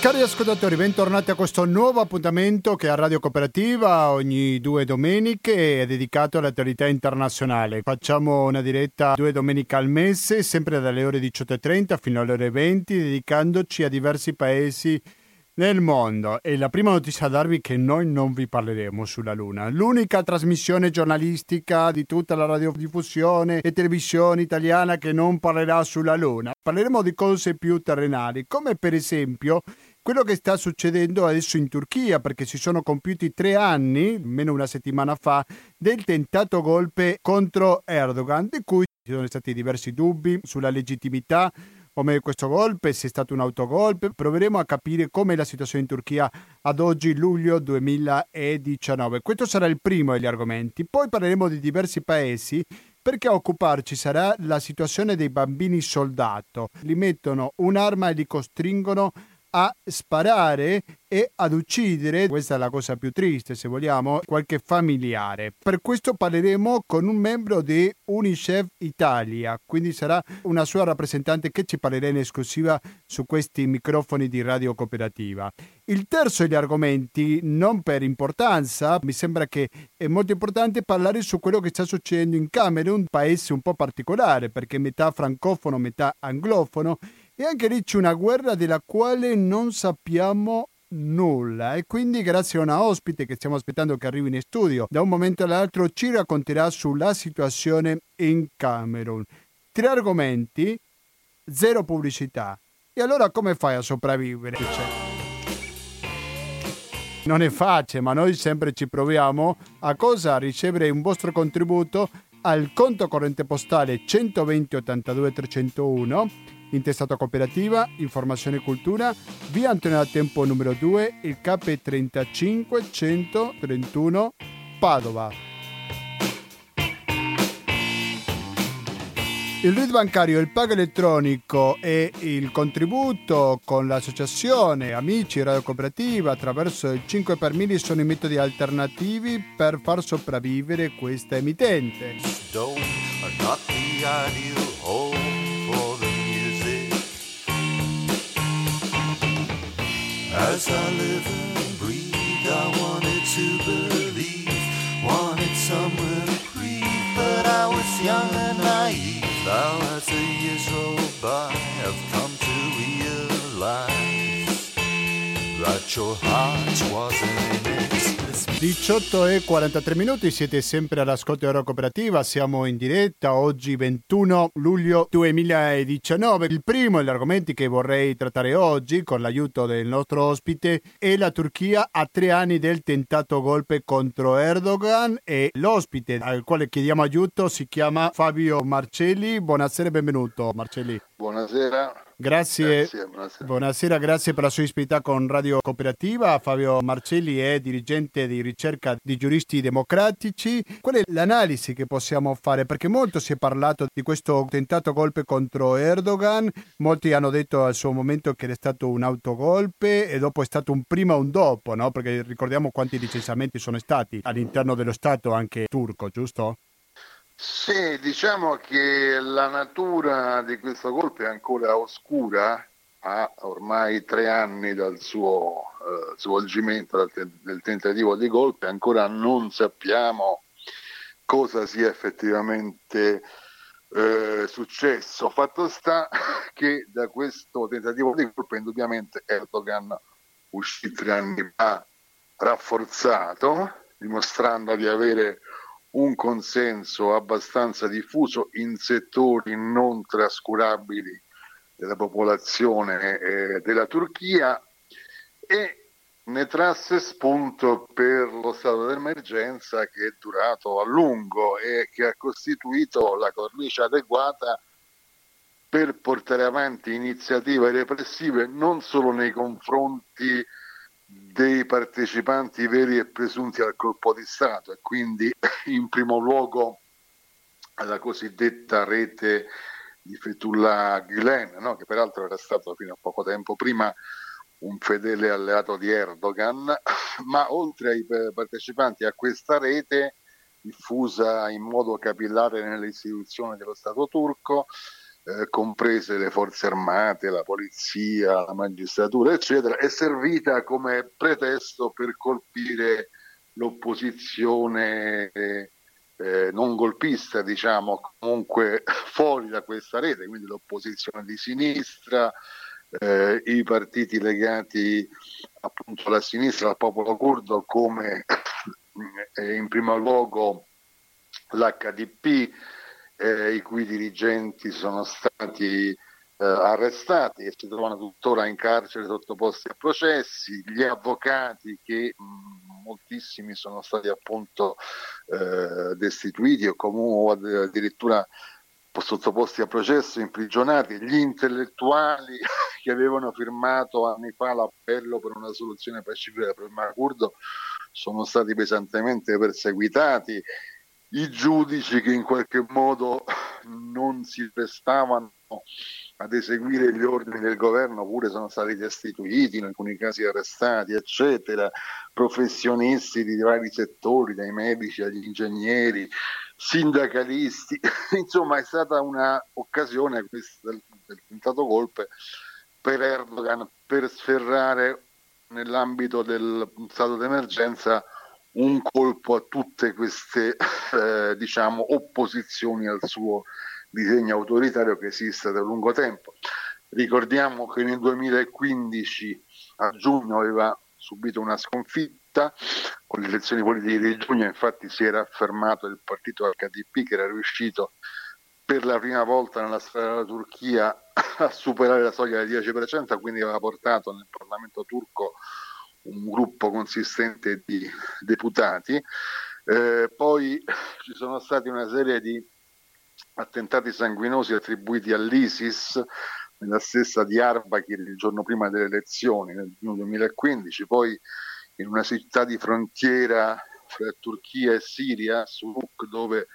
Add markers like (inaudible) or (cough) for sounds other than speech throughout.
Cari ascoltatori, bentornati a questo nuovo appuntamento che a Radio Cooperativa ogni due domeniche è dedicato all'attualità internazionale. Facciamo una diretta due domeniche al mese, sempre dalle ore 18.30 fino alle ore 20, dedicandoci a diversi paesi nel mondo. E la prima notizia a darvi è che noi non vi parleremo sulla Luna. L'unica trasmissione giornalistica di tutta la radiodiffusione e televisione italiana che non parlerà sulla Luna. Parleremo di cose più terrenali, come per esempio quello che sta succedendo adesso in Turchia, perché si sono compiuti tre anni, meno una settimana fa, del tentato golpe contro Erdogan, di cui ci sono stati diversi dubbi sulla legittimità come questo golpe, se è stato un autogolpe. Proveremo a capire com'è la situazione in Turchia ad oggi, luglio 2019. Questo sarà il primo degli argomenti. Poi parleremo di diversi paesi perché a occuparci sarà la situazione dei bambini soldato. Li mettono un'arma e li costringono a sparare e ad uccidere, questa è la cosa più triste se vogliamo, qualche familiare. Per questo parleremo con un membro di Unicef Italia, quindi sarà una sua rappresentante che ci parlerà in esclusiva su questi microfoni di Radio Cooperativa. Il terzo degli argomenti, non per importanza, mi sembra che è molto importante parlare su quello che sta succedendo in Camerun, un paese un po' particolare perché metà francofono, metà anglofono e anche lì c'è una guerra della quale non sappiamo nulla e quindi grazie a una ospite che stiamo aspettando che arrivi in studio da un momento all'altro ci racconterà sulla situazione in Camerun. Tre argomenti, zero pubblicità. E allora come fai a sopravvivere? Non è facile, ma noi sempre ci proviamo a cosa? Ricevere un vostro contributo al conto corrente postale 120 82 301 intestato cooperativa, informazione e cultura, via Antonio da Tempo numero 2, il KP 35 131 Padova. Il RID bancario, il pago elettronico e il contributo con l'associazione Amici Radio Cooperativa attraverso il 5 per 1000 sono i metodi alternativi per far sopravvivere questa emittente. As I live and breathe, I wanted to believe, wanted somewhere to breathe, but I was young and naive. Now as the years roll by, I've come to realize that your heart wasn't in it. 18 e 43 minuti, siete sempre all'ascolto Euro Cooperativa, siamo in diretta oggi 21 luglio 2019. Il primo degli argomenti che vorrei trattare oggi con l'aiuto del nostro ospite è la Turchia a tre anni del tentato golpe contro Erdogan e l'ospite al quale chiediamo aiuto si chiama Fabio Marcelli. Buonasera e benvenuto Marcelli. Buonasera. Grazie, grazie buonasera. buonasera. grazie per la sua disponibilità con Radio Cooperativa. Fabio Marcelli è dirigente di ricerca di giuristi democratici. Qual è l'analisi che possiamo fare? Perché molto si è parlato di questo tentato golpe contro Erdogan, molti hanno detto al suo momento che è stato un autogolpe e dopo è stato un prima e un dopo, no? perché ricordiamo quanti licenziamenti sono stati all'interno dello Stato anche turco, giusto? Sì, diciamo che la natura di questo colpo è ancora oscura, ha ormai tre anni dal suo eh, svolgimento, dal del tentativo di golpe, ancora non sappiamo cosa sia effettivamente eh, successo. Fatto sta (laughs) che da questo tentativo di golpe indubbiamente Erdogan uscì tre anni fa rafforzato, dimostrando di avere un consenso abbastanza diffuso in settori non trascurabili della popolazione eh, della Turchia e ne trasse spunto per lo stato d'emergenza che è durato a lungo e che ha costituito la cornice adeguata per portare avanti iniziative repressive non solo nei confronti dei partecipanti veri e presunti al colpo di Stato e quindi (coughs) in primo luogo alla cosiddetta rete di Fethullah Gulen, no? che peraltro era stato fino a poco tempo prima un fedele alleato di Erdogan, (coughs) ma oltre ai partecipanti a questa rete diffusa in modo capillare nelle istituzioni dello Stato turco, eh, comprese le forze armate, la polizia, la magistratura, eccetera, è servita come pretesto per colpire l'opposizione eh, non golpista, diciamo, comunque (laughs) fuori da questa rete, quindi l'opposizione di sinistra, eh, i partiti legati appunto alla sinistra, al popolo curdo, come (coughs) eh, in primo luogo l'HDP, eh, i cui dirigenti sono stati eh, arrestati e si trovano tuttora in carcere sottoposti a processi, gli avvocati che mm, moltissimi sono stati appunto eh, destituiti o comunque addirittura sottoposti a processo, imprigionati, gli intellettuali (laughs) che avevano firmato anni fa l'appello per una soluzione pacifica del problema curdo sono stati pesantemente perseguitati, i giudici che in qualche modo non si prestavano ad eseguire gli ordini del governo pure sono stati destituiti, in alcuni casi arrestati, eccetera, professionisti di vari settori, dai medici agli ingegneri, sindacalisti, (laughs) insomma è stata un'occasione questa del, del tentato golpe per Erdogan per sferrare nell'ambito del stato d'emergenza un colpo a tutte queste eh, diciamo, opposizioni al suo disegno autoritario che esiste da lungo tempo. Ricordiamo che nel 2015 a giugno aveva subito una sconfitta, con le elezioni politiche di giugno infatti si era affermato il partito HDP che era riuscito per la prima volta nella storia della Turchia a superare la soglia del 10%, quindi aveva portato nel Parlamento turco un gruppo consistente di deputati. Eh, poi ci sono stati una serie di attentati sanguinosi attribuiti all'ISIS nella stessa di Arbakir il giorno prima delle elezioni nel giugno 2015, poi in una città di frontiera fra Turchia e Siria, Suruk, dove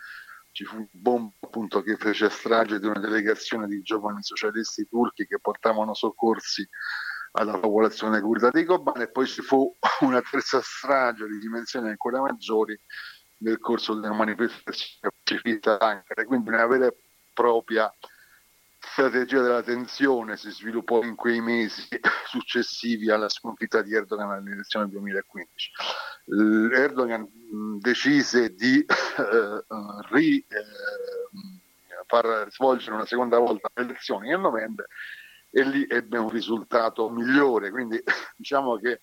ci fu un bomba appunto che fece strage di una delegazione di giovani socialisti turchi che portavano soccorsi alla popolazione curda di Kobane e poi ci fu (laughs) una terza strage di dimensioni ancora maggiori nel corso della manifestazione pacifista d'Ankara, quindi una vera e propria strategia della tensione si sviluppò in quei mesi successivi alla sconfitta di Erdogan alle elezioni 2015. Erdogan decise di eh, ri, eh, far svolgere una seconda volta le elezioni nel novembre e lì ebbe un risultato migliore. Quindi (laughs) diciamo che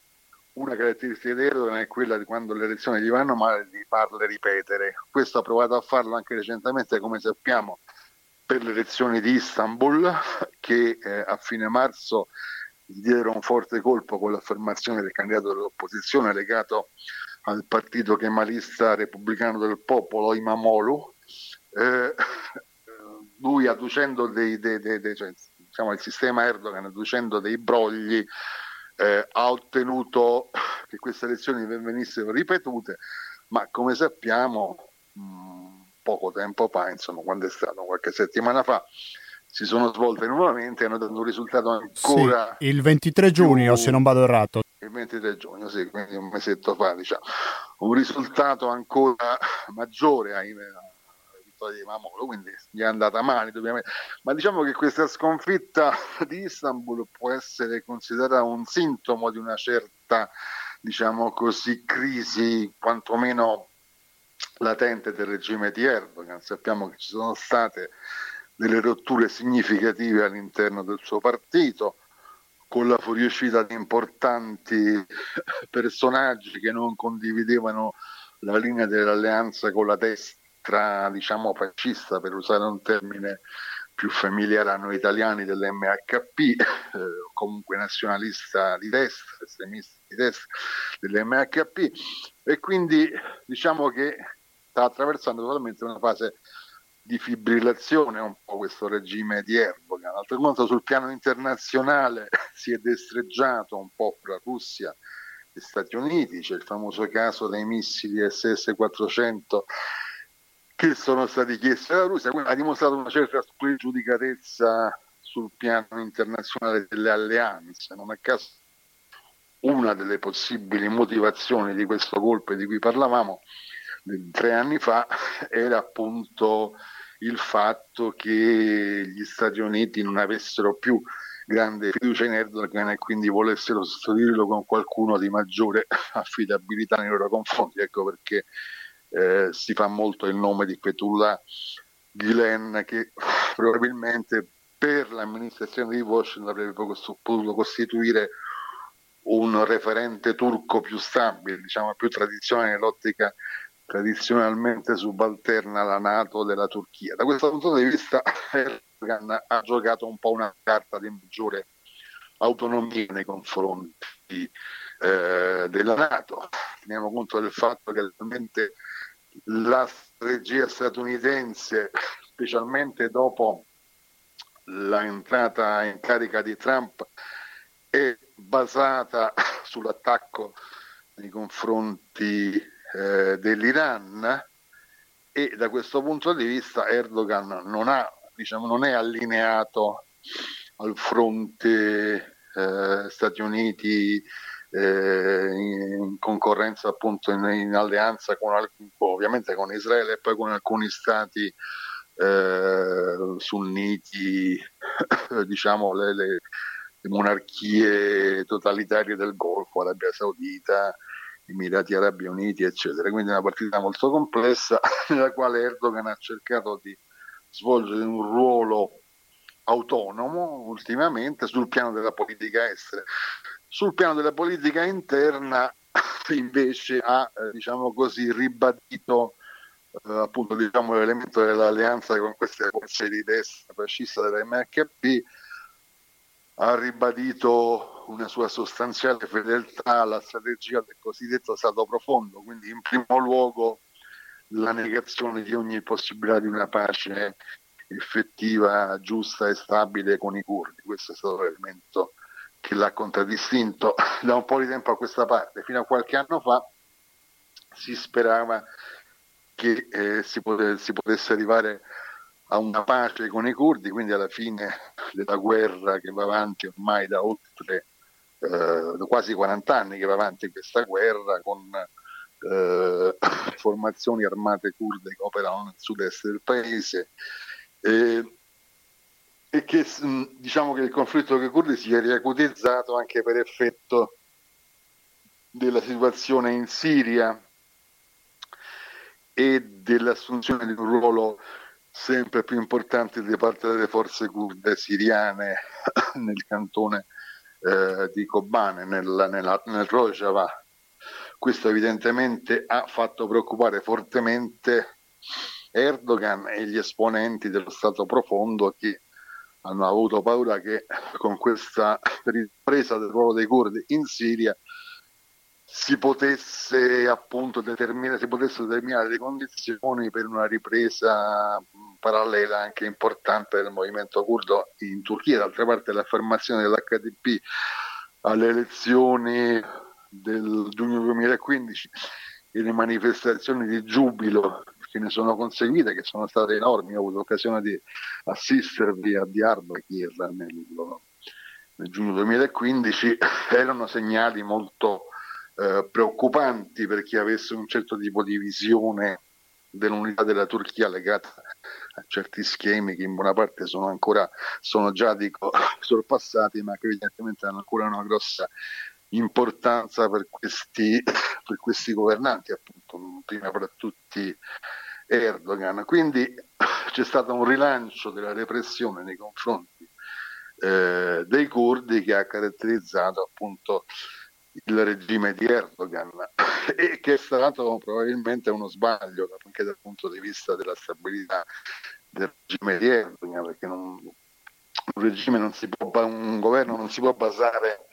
una caratteristica di Erdogan è quella di quando le elezioni gli vanno male di farle ripetere. Questo ha provato a farlo anche recentemente, come sappiamo, per le elezioni di Istanbul, che eh, a fine marzo gli diedero un forte colpo con l'affermazione del candidato dell'opposizione legato al partito kemalista repubblicano del popolo, Imamolu. Eh, (laughs) lui adducendo dei, dei, dei, dei cioè, diciamo, il sistema Erdogan adducendo dei brogli eh, ha ottenuto che queste elezioni venissero ripetute, ma come sappiamo mh, mm, poco tempo fa, insomma quando è stato, qualche settimana fa, si sono svolte nuovamente e hanno dato un risultato ancora... Sì, il 23 giugno, più... se non vado errato. Il 23 giugno, sì, quindi un mesetto fa, diciamo. Un risultato ancora maggiore ai, vittoria di Mamolo, quindi gli è andata male, ma diciamo che questa sconfitta di Istanbul può essere considerata un sintomo di una certa, diciamo così, crisi quantomeno latente del regime di Erdogan. Sappiamo che ci sono state delle rotture significative all'interno del suo partito, con la fuoriuscita di importanti personaggi che non condividevano la linea dell'alleanza con la destra destra, diciamo fascista, per usare un termine più familiare a noi italiani dell'MHP, eh, comunque nazionalista di destra, estremista di destra dell'MHP, e quindi diciamo che sta attraversando totalmente una fase di fibrillazione un po' questo regime di Erdogan. D'altro canto sul piano internazionale (laughs) si è destreggiato un po' fra Russia e Stati Uniti, c'è il famoso caso dei missili SS-400 che sono stati chiesti alla Russia, quindi ha dimostrato una certa spregiudicatezza sul piano internazionale delle alleanze. Non a caso una delle possibili motivazioni di questo golpe di cui parlavamo tre anni fa era appunto il fatto che gli Stati Uniti non avessero più grande fiducia in Erdogan e quindi volessero sostituirlo con qualcuno di maggiore (laughs) affidabilità nei loro confronti. Ecco perché eh, si fa molto il nome di Fethullah Gulen che probabilmente per l'amministrazione di Washington avrebbe potuto costituire un referente turco più stabile, diciamo più tradizionale nell'ottica tradizionalmente subalterna alla Nato della Turchia. Da questo punto di vista (laughs) Erdogan ha giocato un po' una carta di maggiore autonomia nei confronti eh, della Nato. Teniamo conto del fatto che realmente la strategia statunitense, specialmente dopo l'entrata in carica di Trump, è basata (coughs) sull'attacco nei confronti eh, dell'Iran e da questo punto di vista Erdogan non, ha, diciamo, non è allineato al fronte eh, Stati Uniti eh, in concorrenza appunto in, in alleanza con, ovviamente con Israele e poi con alcuni stati eh, sunniti, (coughs) diciamo le, le, monarchie totalitarie del Golfo, Arabia Saudita, Emirati Arabi Uniti, eccetera. Quindi una partita molto complessa (coughs) nella quale Erdogan ha cercato di svolgere un ruolo autonomo ultimamente sul piano della politica estera. Sul piano della politica interna (coughs) invece ha eh, diciamo così, ribadito eh, appunto diciamo, l'elemento dell'alleanza con queste forze di destra fascista della MHP ha ribadito una sua sostanziale fedeltà alla strategia del cosiddetto Stato profondo, quindi in primo luogo la negazione di ogni possibilità di una pace effettiva, giusta e stabile con i curdi. Questo è stato l'elemento che l'ha contraddistinto (laughs) da un po' di tempo a questa parte. Fino a qualche anno fa si sperava che eh, si, pot- si, potesse arrivare a una pace con i curdi, quindi alla fine della guerra che va avanti ormai da oltre eh, quasi 40 anni che va avanti questa guerra con eh, (coughs) formazioni armate kurde che operano nel sud-est del paese. Eh, e che diciamo che il conflitto con i curdi si è riacutizzato anche per effetto della situazione in Siria e dell'assunzione di un ruolo sempre più importante da parte delle forze kurde siriane (laughs) nel cantone eh, di Kobane, nel, nella, nel Rojava. Questo evidentemente ha fatto preoccupare fortemente Erdogan e gli esponenti dello Stato profondo che hanno avuto paura che con questa ripresa del ruolo dei curdi in Siria si potesse appunto determinare, si potesse determinare le condizioni per una ripresa parallela anche importante del movimento curdo in Turchia. D'altra parte l'affermazione dell'HDP alle elezioni del giugno 2015 e le manifestazioni di giubilo che ne sono conseguite, che sono state enormi. Ho avuto l'occasione di assistervi a Diyarbakir nel, nel giugno 2015, (coughs) erano segnali molto eh, preoccupanti per chi avesse un certo tipo di visione dell'unità della Turchia legata a certi schemi che in buona parte sono ancora sono già dico, (coughs) sorpassati ma che evidentemente hanno ancora una grossa importanza per questi, per questi governanti, appunto, prima fra tutti Erdogan. Quindi c'è stato un rilancio della repressione nei confronti eh, dei curdi che ha caratterizzato appunto il regime di Erdogan e che è stato probabilmente uno sbaglio anche dal punto di vista della stabilità del regime di Erdogan perché non, un non può, un governo non si può basare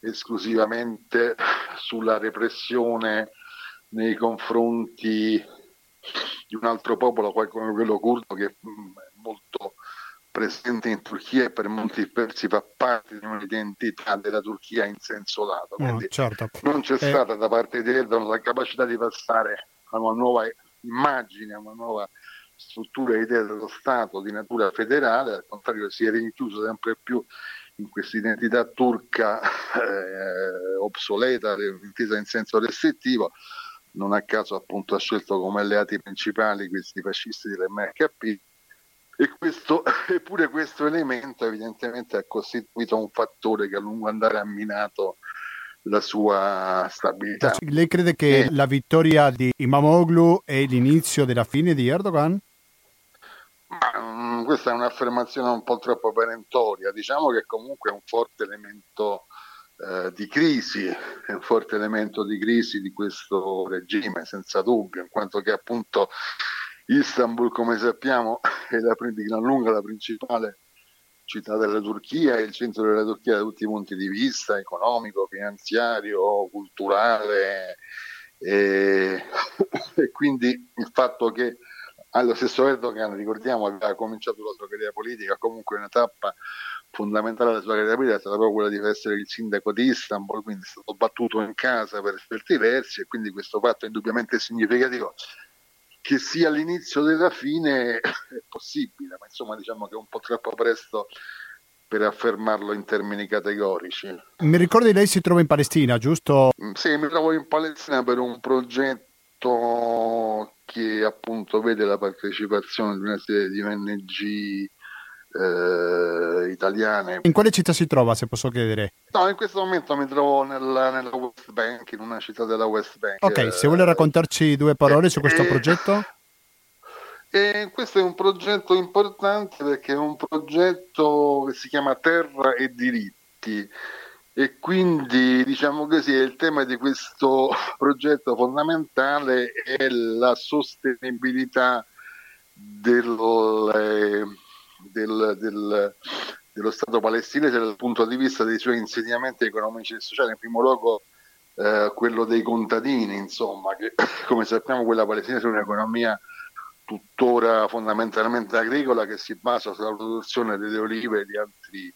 esclusivamente sulla repressione nei confronti di un altro popolo come quello curdo che è molto presente in Turchia e per molti versi fa parte di un'identità della Turchia in senso lato. Oh, certo. Non c'è eh. stata da parte di Erdogan la capacità di passare a una nuova immagine, a una nuova struttura e idea dello Stato di natura federale, al contrario si è rinchiuso sempre più questa identità turca (laughs) eh, obsoleta, intesa in senso restrittivo, non a caso appunto ha scelto come alleati principali questi fascisti dell'MHP E questo, (laughs) eppure questo elemento evidentemente ha costituito un fattore che a lungo andare ha minato la sua stabilità. Lei crede che e... la vittoria di Imamoglu è l'inizio della fine di Erdogan? Ma, um, questa è un'affermazione un po' troppo perentoria. Diciamo che comunque è un forte elemento eh, di crisi, è un forte elemento di crisi di questo regime, senza dubbio, in quanto che appunto Istanbul, come sappiamo, è la, di gran lunga la principale città della Turchia, è il centro della Turchia da tutti i punti di vista, economico, finanziario, culturale, e, (coughs) e quindi il fatto che allo stesso Erdogan, ricordiamo, aveva cominciato la sua carriera politica, comunque una tappa fondamentale della sua carriera politica è stata proprio quella di essere il sindaco di Istanbul, quindi è stato battuto in casa per certi versi e quindi questo fatto è indubbiamente significativo che sia l'inizio della fine è possibile, ma insomma diciamo che è un po' troppo presto per affermarlo in termini categorici. Mi ricordi lei si trova in Palestina, giusto? Mm, sì, mi trovo in Palestina per un progetto che appunto vede la partecipazione di una serie di ONG eh, italiane. In quale città si trova, se posso chiedere? No, in questo momento mi trovo nella, nella West Bank, in una città della West Bank. Ok, se vuole raccontarci due parole eh, su questo eh, progetto. E questo è un progetto importante perché è un progetto che si chiama Terra e diritti e quindi diciamo così il tema di questo (laughs) progetto fondamentale è la sostenibilità del, eh, del, del, dello Stato palestinese dal punto di vista dei suoi insediamenti economici e sociali, in primo luogo eh, quello dei contadini, insomma, che (coughs) come sappiamo quella palestinese è un'economia tuttora fondamentalmente agricola che si basa sulla produzione delle olive e di altri,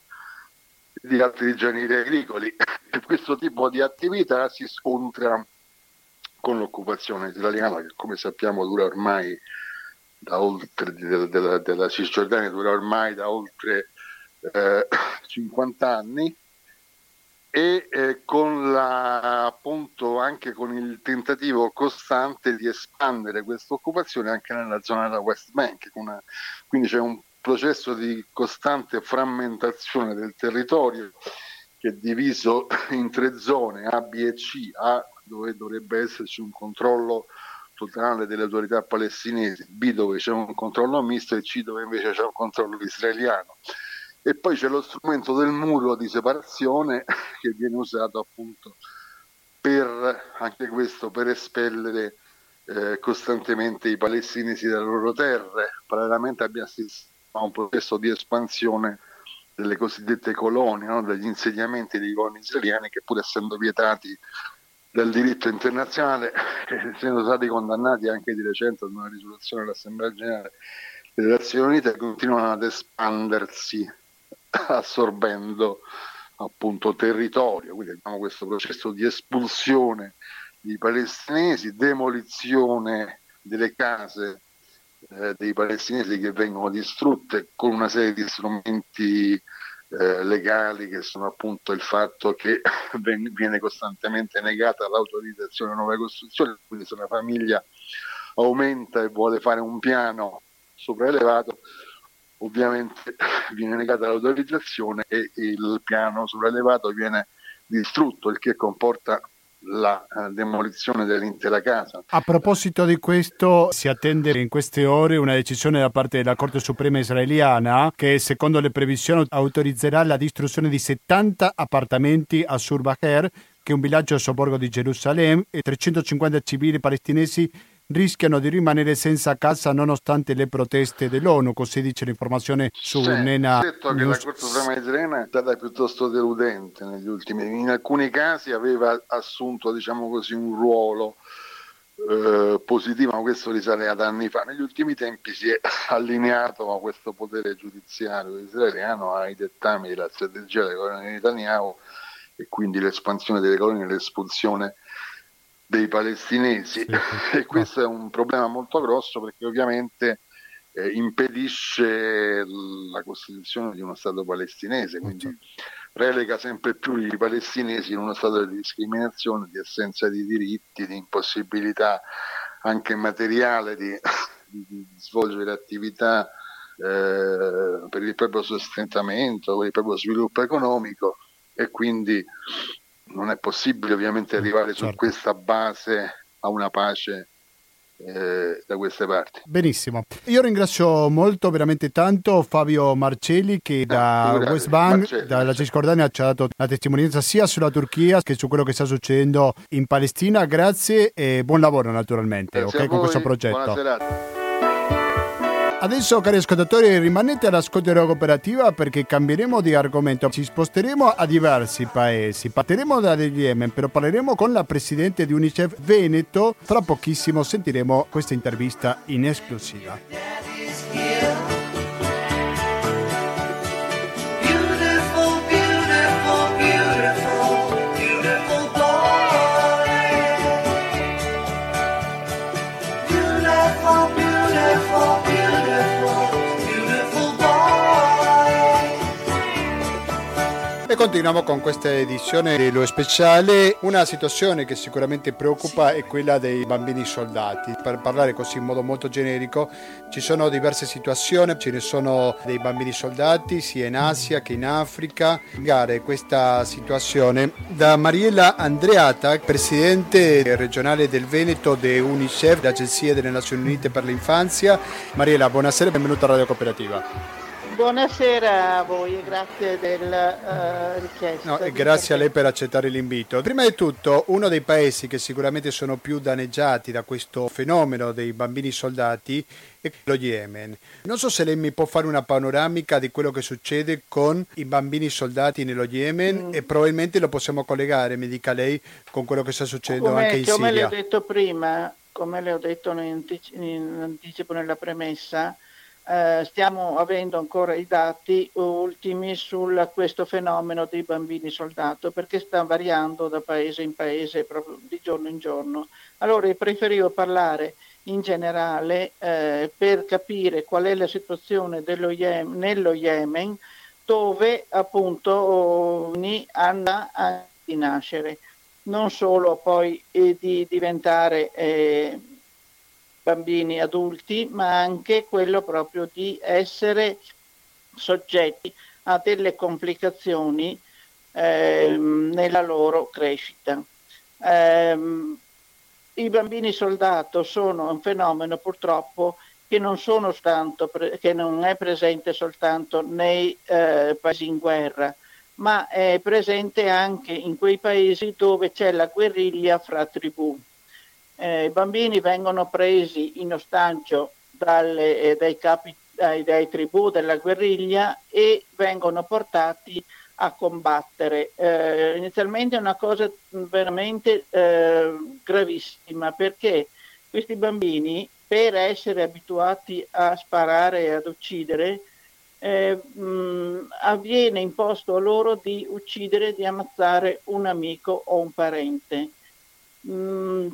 di altri generi agricoli. (laughs) Questo tipo di attività si scontra con l'occupazione israeliana che come sappiamo dura ormai da oltre, della, della, della Cisgiordania dura ormai da oltre eh, 50 anni e eh, con la, appunto anche con il tentativo costante di espandere questa occupazione anche nella zona della West Bank. Una, quindi c'è un processo di costante frammentazione del territorio che è diviso (laughs) in tre zone A, B e C, A dove dovrebbe esserci un controllo totale delle autorità palestinesi, B dove c'è un controllo misto e C dove invece c'è un controllo israeliano. E poi c'è lo strumento del muro di separazione (laughs) che viene usato appunto per anche questo per espellere eh, costantemente i palestinesi dalle loro terre. Parallelamente abbiamo assistito a un processo di espansione delle cosiddette colonie, no? degli insediamenti dei coloni israeliani che pur essendo vietati del diritto internazionale, (laughs) essendo stati condannati anche di recente ad una risoluzione dell'Assemblea Generale delle Nazioni Unite, continuano ad espandersi (laughs) assorbendo appunto territorio, quindi abbiamo questo processo di espulsione dei palestinesi, demolizione delle case eh, dei palestinesi che vengono distrutte con una serie di strumenti eh, legali che sono appunto il fatto che (laughs) viene costantemente negata l'autorizzazione a nuove costruzioni, quindi se una famiglia aumenta e vuole fare un piano sopraelevato, ovviamente (laughs) viene negata l'autorizzazione e il piano sopraelevato viene distrutto, il che comporta la eh, demolizione dell'intera casa. A proposito di questo, si attende in queste ore una decisione da parte della Corte Suprema israeliana che secondo le previsioni autorizzerà la distruzione di 70 appartamenti a Surbacher, che è un villaggio a sobborgo di Gerusalemme, e 350 civili palestinesi rischiano di rimanere senza casa nonostante le proteste dell'ONU, così dice l'informazione su sì, Nena. Certo che la Corte Suprema israeliana è stata piuttosto deludente negli ultimi in alcuni casi aveva assunto diciamo così, un ruolo eh, positivo, ma questo risale ad anni fa. Negli ultimi tempi si è (laughs) allineato a questo potere giudiziario israeliano ai dettami della strategia della colonia di Netanyahu e quindi l'espansione delle colonie e l'espulsione dei palestinesi sì, (laughs) e questo è un problema molto grosso perché ovviamente eh, impedisce la costituzione di uno Stato palestinese, quindi certo. relega sempre più i palestinesi in uno stato di discriminazione, di assenza di diritti, di impossibilità anche materiale di, (laughs) di, di svolgere attività eh, per il proprio sostentamento, per il proprio sviluppo economico e quindi non è possibile ovviamente arrivare certo. su questa base a una pace eh, da queste parti. Benissimo. Io ringrazio molto, veramente tanto Fabio Marcelli che da ah, West Bank, Marcelli, dalla Cisgiordania ci ha dato la testimonianza sia sulla Turchia che su quello che sta succedendo in Palestina. Grazie e buon lavoro naturalmente okay, con questo progetto. Adesso cari ascoltatori rimanete all'ascolto della cooperativa perché cambieremo di argomento, ci sposteremo a diversi paesi, partiremo dal Yemen però parleremo con la presidente di Unicef Veneto, fra pochissimo sentiremo questa intervista in esclusiva. Continuiamo con questa edizione dello speciale. Una situazione che sicuramente preoccupa è quella dei bambini soldati. Per parlare così in modo molto generico, ci sono diverse situazioni, ce ne sono dei bambini soldati sia in Asia che in Africa. Spiegare questa situazione da Mariella Andreata, presidente regionale del Veneto di UNICEF, l'Agenzia delle Nazioni Unite per l'infanzia. Mariella, buonasera e benvenuta a Radio Cooperativa. Buonasera a voi e grazie del uh, richiesta. No, e grazie a lei per accettare l'invito. Prima di tutto, uno dei paesi che sicuramente sono più danneggiati da questo fenomeno dei bambini soldati è lo Yemen. Non so se lei mi può fare una panoramica di quello che succede con i bambini soldati nello Yemen mm. e probabilmente lo possiamo collegare, mi dica lei, con quello che sta succedendo come, anche in come Siria. Come le ho detto prima, come le ho detto in anticipo nella premessa, eh, stiamo avendo ancora i dati ultimi su questo fenomeno dei bambini soldato perché sta variando da paese in paese proprio di giorno in giorno. Allora preferivo parlare in generale eh, per capire qual è la situazione Yemen, nello Yemen dove appunto hanno a di nascere, non solo poi eh, di diventare eh, bambini adulti, ma anche quello proprio di essere soggetti a delle complicazioni eh, nella loro crescita. Eh, I bambini soldato sono un fenomeno purtroppo che non, pre- che non è presente soltanto nei eh, paesi in guerra, ma è presente anche in quei paesi dove c'è la guerriglia fra tribù eh, i bambini vengono presi in ostaggio dalle, eh, dai, capi, dai, dai, tribù della guerriglia e vengono portati a combattere. Eh, inizialmente è una cosa veramente eh, gravissima perché questi bambini per essere abituati a sparare e ad uccidere eh, mh, avviene imposto a loro di uccidere, di ammazzare un amico o un parente. Mh,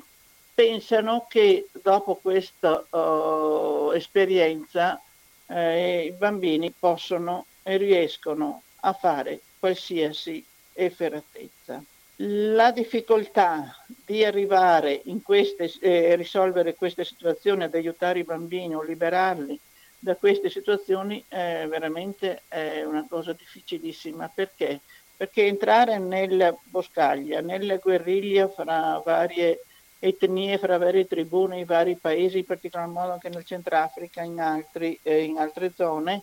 pensano che dopo questa uh, esperienza eh, i bambini possono e riescono a fare qualsiasi efferatezza. La difficoltà di arrivare in queste, eh, risolvere queste situazioni, ad aiutare i bambini o liberarli da queste situazioni è veramente è una cosa difficilissima. Perché? Perché entrare nella boscaglia, nella guerriglia fra varie etnie fra varie tribù nei vari paesi, in particolar modo anche nel Centrafrica, in, altri, eh, in altre zone.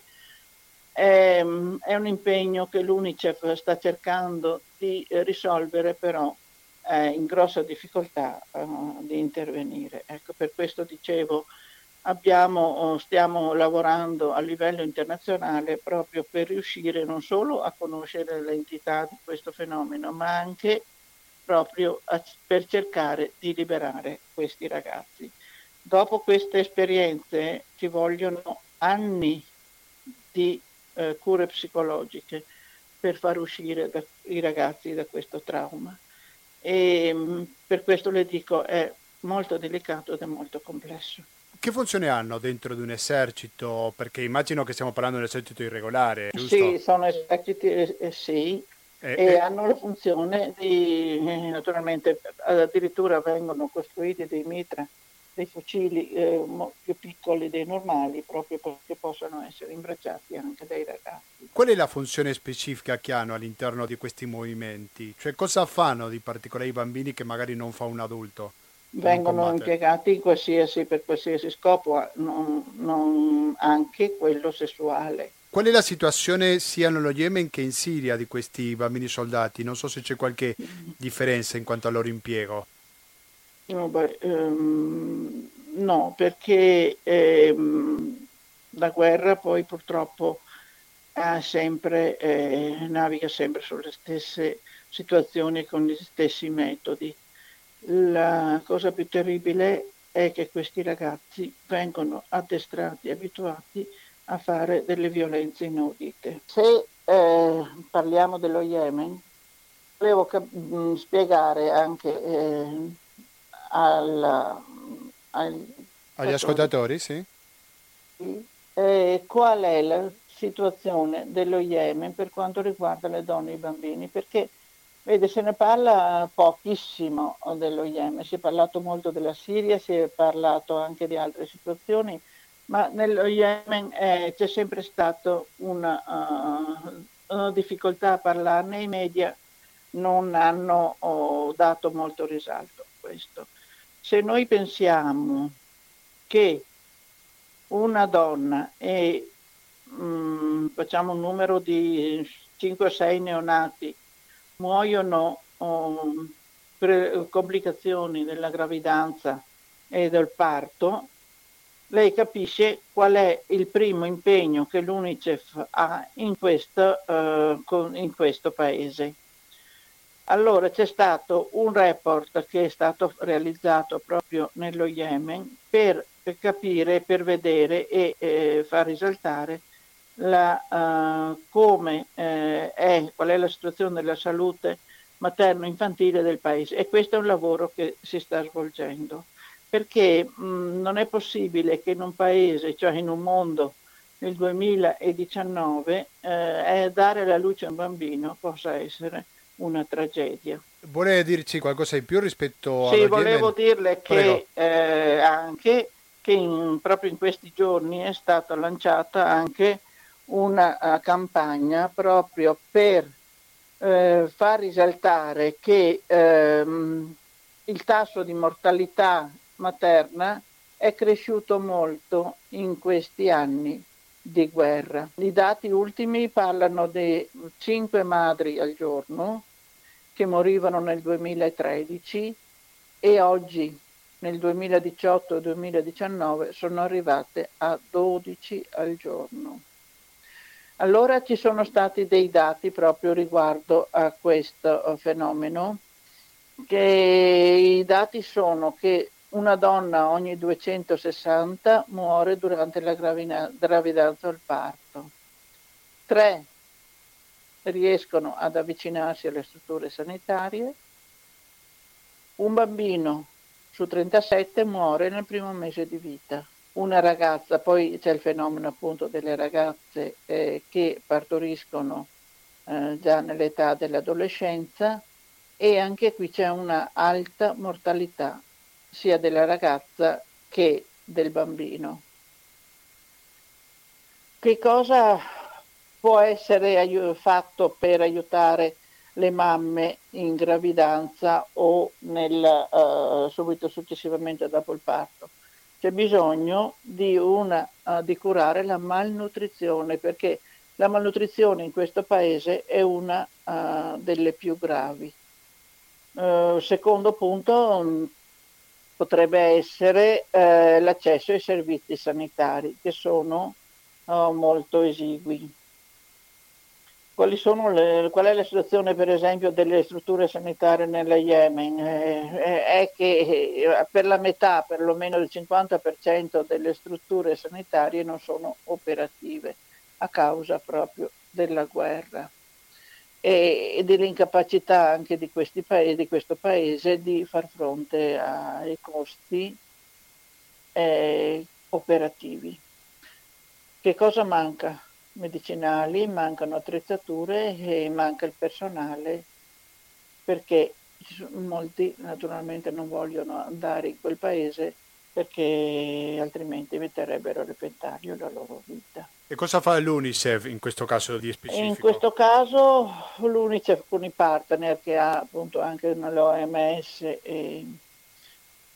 È, ehm, è, un impegno che l'UNICEF sta cercando di eh, risolvere, però è in grossa difficoltà uh, di intervenire. Ecco, per questo dicevo, abbiamo, stiamo lavorando a livello internazionale proprio per riuscire non solo a conoscere l'entità di questo fenomeno, ma anche proprio a, per cercare di liberare questi ragazzi. Dopo queste esperienze ci vogliono anni di eh, cure psicologiche per far uscire da, i ragazzi da questo trauma. E mh, mm, per questo le dico è molto delicato ed è molto complesso. Che funzione hanno dentro di un esercito? Perché immagino che stiamo parlando di un esercito irregolare, giusto? Sì, sono eserciti, eh, sì, eh, e eh. hanno la funzione di, naturalmente, addirittura vengono costruiti dei mitra dei fucili eh, più piccoli dei normali proprio perché possano essere imbracciati anche dai ragazzi. Qual è la funzione specifica che hanno all'interno di questi movimenti? Cioè cosa fanno di particolare i bambini che magari non fa un adulto? Vengono impiegati qualsiasi, per qualsiasi scopo, non, non anche quello sessuale. Qual è la situazione sia nello Yemen che in Siria di questi bambini soldati? Non so se c'è qualche differenza in quanto al loro impiego. No, beh, um, no perché ehm, la guerra poi purtroppo sempre, eh, naviga sempre sulle stesse situazioni e con gli stessi metodi. La cosa più terribile è che questi ragazzi vengono addestrati, abituati a fare delle violenze inaudite. Se eh, parliamo dello Yemen, volevo cap- spiegare anche eh, al, al, agli ascoltatori, sì. Eh, qual è la situazione dello Yemen per quanto riguarda le donne e i bambini? Perché vede, se ne parla pochissimo dello Yemen, si è parlato molto della Siria, si è parlato anche di altre situazioni, ma nello Yemen eh, c'è sempre stata una, uh, una difficoltà a parlarne, i media non hanno oh, dato molto risalto a questo. Se noi pensiamo che una donna e mh, mm, facciamo un numero di 5-6 neonati muoiono um, per complicazioni della gravidanza e del parto, lei capisce qual è il primo impegno che l'UNICEF ha in questo, uh, in questo paese. Allora c'è stato un report che è stato realizzato proprio nello Yemen per capire, per vedere e eh, far risaltare la, uh, come eh, è, qual è la situazione della salute materno-infantile del paese e questo è un lavoro che si sta svolgendo perché mh, non è possibile che in un paese, cioè in un mondo nel 2019, eh, dare alla luce a un bambino possa essere una tragedia. Vuole dirci qualcosa in più rispetto a... Sì, volevo dirle che eh, anche che in, proprio in questi giorni è stata lanciata anche una uh, campagna proprio per uh, far risaltare che uh, il tasso di mortalità materna è cresciuto molto in questi anni di guerra. I dati ultimi parlano di 5 madri al giorno che morivano nel 2013 e oggi nel 2018-2019 sono arrivate a 12 al giorno. Allora ci sono stati dei dati proprio riguardo a questo fenomeno, che i dati sono che una donna ogni 260 muore durante la gravidanza o il parto. Tre riescono ad avvicinarsi alle strutture sanitarie. Un bambino su 37 muore nel primo mese di vita. Una ragazza, poi c'è il fenomeno appunto delle ragazze eh, che partoriscono eh, già nell'età dell'adolescenza e anche qui c'è una alta mortalità sia della ragazza che del bambino. Che cosa può essere fatto per aiutare le mamme in gravidanza o nel, uh, subito successivamente dopo il parto? C'è bisogno di, una, uh, di curare la malnutrizione perché la malnutrizione in questo paese è una uh, delle più gravi. secondo punto, potrebbe essere eh, l'accesso ai servizi sanitari che sono oh, molto esigui. Le, qual è la situazione per esempio delle strutture sanitarie nella Yemen? Eh, eh è che eh, per la metà, perlomeno il 50% delle strutture sanitarie non sono operative a causa proprio della guerra e, dell'incapacità anche di, paesi, di, questo paese di far fronte ai costi eh, operativi. Che cosa manca? Medicinali, mancano attrezzature e manca il personale perché molti naturalmente non vogliono andare in quel paese perché altrimenti metterebbero a repentaglio la loro vita. E cosa fa l'UNICEF in questo caso di specifico? In questo caso l'UNICEF con i partner che ha appunto anche l'OMS e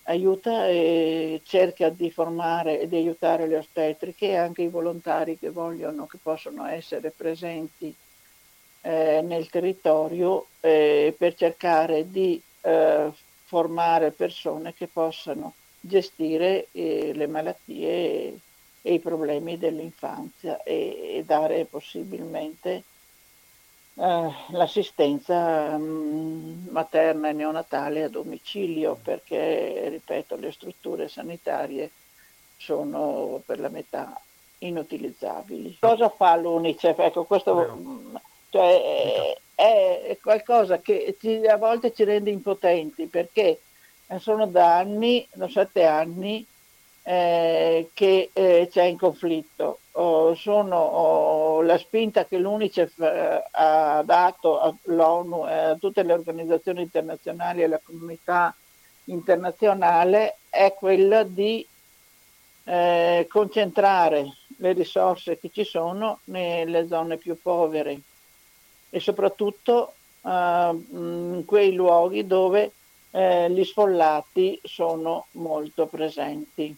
aiuta e cerca di formare e di aiutare le ostetriche e anche i volontari che vogliono, che possono essere presenti eh, nel territorio eh, per cercare di eh, formare persone che possano gestire eh, le malattie e, i problemi dell'infanzia e, e dare possibilmente eh, l'assistenza mh, mm, materna e neonatale a domicilio perché, ripeto, le strutture sanitarie sono per la metà inutilizzabili. Cosa fa l'UNICEF? Ecco, questo mm, cioè, è, è, qualcosa che ci, a volte ci rende impotenti perché sono da anni, da sette anni, eh, che eh, c'è in conflitto. Oh, sono oh, la spinta che l'UNICEF eh, ha dato all'ONU e a tutte le organizzazioni internazionali e alla comunità internazionale è quella di eh, concentrare le risorse che ci sono nelle zone più povere e soprattutto eh, in quei luoghi dove eh, gli sfollati sono molto presenti.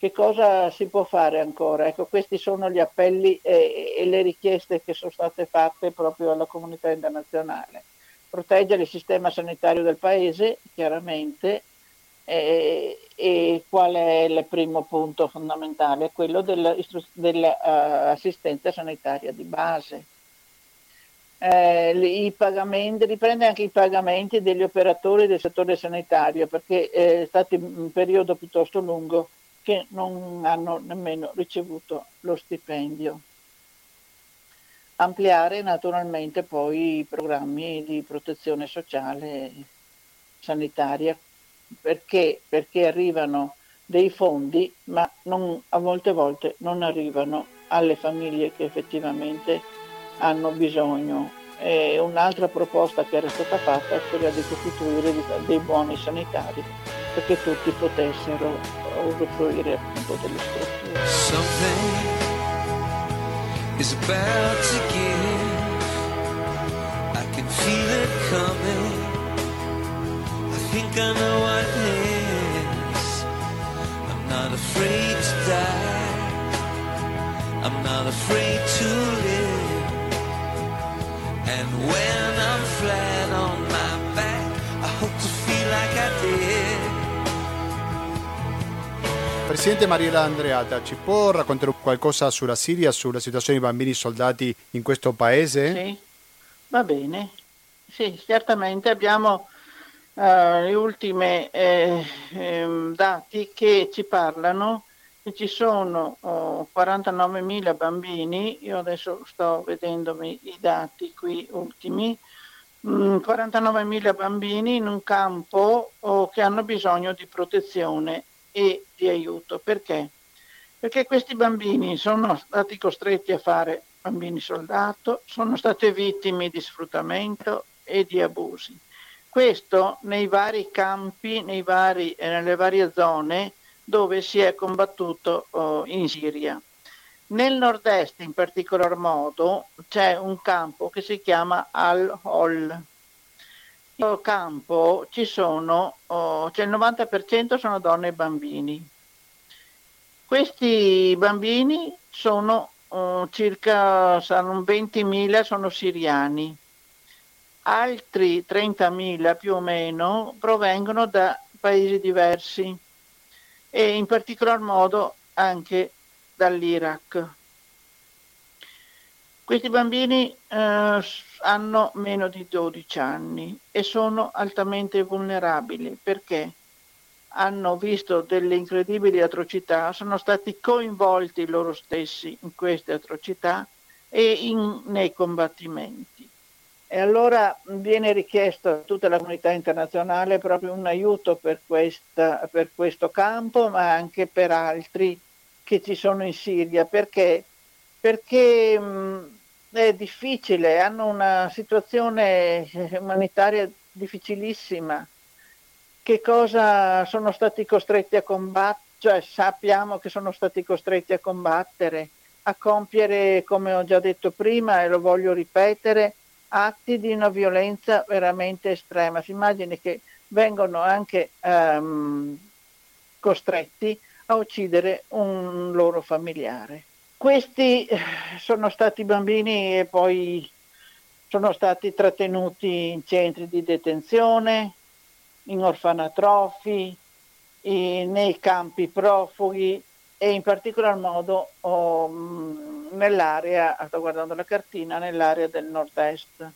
Che cosa si può fare ancora? Ecco, questi sono gli appelli e, e le richieste che sono state fatte proprio alla comunità internazionale. Proteggere il sistema sanitario del paese, chiaramente, e, e qual è il primo punto fondamentale? Quello dell'assistenza uh, sanitaria di base eh, riprende anche i pagamenti degli operatori del settore sanitario perché è stato un periodo piuttosto lungo che non hanno nemmeno ricevuto lo stipendio. Ampliare naturalmente poi i programmi di protezione sociale sanitaria perché, perché arrivano dei fondi ma non, a molte volte non arrivano alle famiglie che effettivamente hanno bisogno. E un'altra proposta che era stata fatta è quella di costituire dei buoni sanitari usufruire appunto delle. Something is about to give. I can feel it coming. I think I know what it is. I'm not afraid to die. I'm not afraid to live. And when I'm flat Presidente Mariela Andreata, ci può raccontare qualcosa sulla Siria, sulla situazione dei bambini soldati in questo paese? Sì, va bene. Sì, certamente abbiamo uh, le ultime eh, eh, dati che ci parlano ci sono oh, 49.000 bambini, io adesso sto vedendomi i dati qui ultimi, mm, 49.000 bambini in un campo oh, che hanno bisogno di protezione e di aiuto. Perché? Perché questi bambini sono stati costretti a fare bambini soldato, sono state vittime di sfruttamento e di abusi. Questo nei vari campi, nei vari, eh, nelle varie zone dove si è combattuto oh, in Siria. Nel nord-est in particolar modo c'è un campo che si chiama Al-Hol. Nel campo ci sono, oh, cioè il 90% sono donne e bambini. Questi bambini sono oh, circa saranno 20.000 sono siriani, altri 30.000 più o meno provengono da paesi diversi e in particolar modo anche dall'Iraq. Questi bambini eh, hanno meno di 12 anni e sono altamente vulnerabili perché hanno visto delle incredibili atrocità, sono stati coinvolti loro stessi in queste atrocità e in, nei combattimenti. E allora viene richiesto a tutta la comunità internazionale proprio un aiuto per, questa, per questo campo, ma anche per altri che ci sono in Siria, perché, perché mh, è difficile, hanno una situazione umanitaria difficilissima che cosa sono stati costretti a combattere, cioè sappiamo che sono stati costretti a combattere, a compiere, come ho già detto prima e lo voglio ripetere, atti di una violenza veramente estrema. Si immagini che vengono anche um, costretti a uccidere un loro familiare. Questi eh, sono stati bambini e poi sono stati trattenuti in centri di detenzione, in orfanatrofi, nei campi profughi e in particolar modo oh, nell'area, sto guardando la cartina, nell'area del nord-est.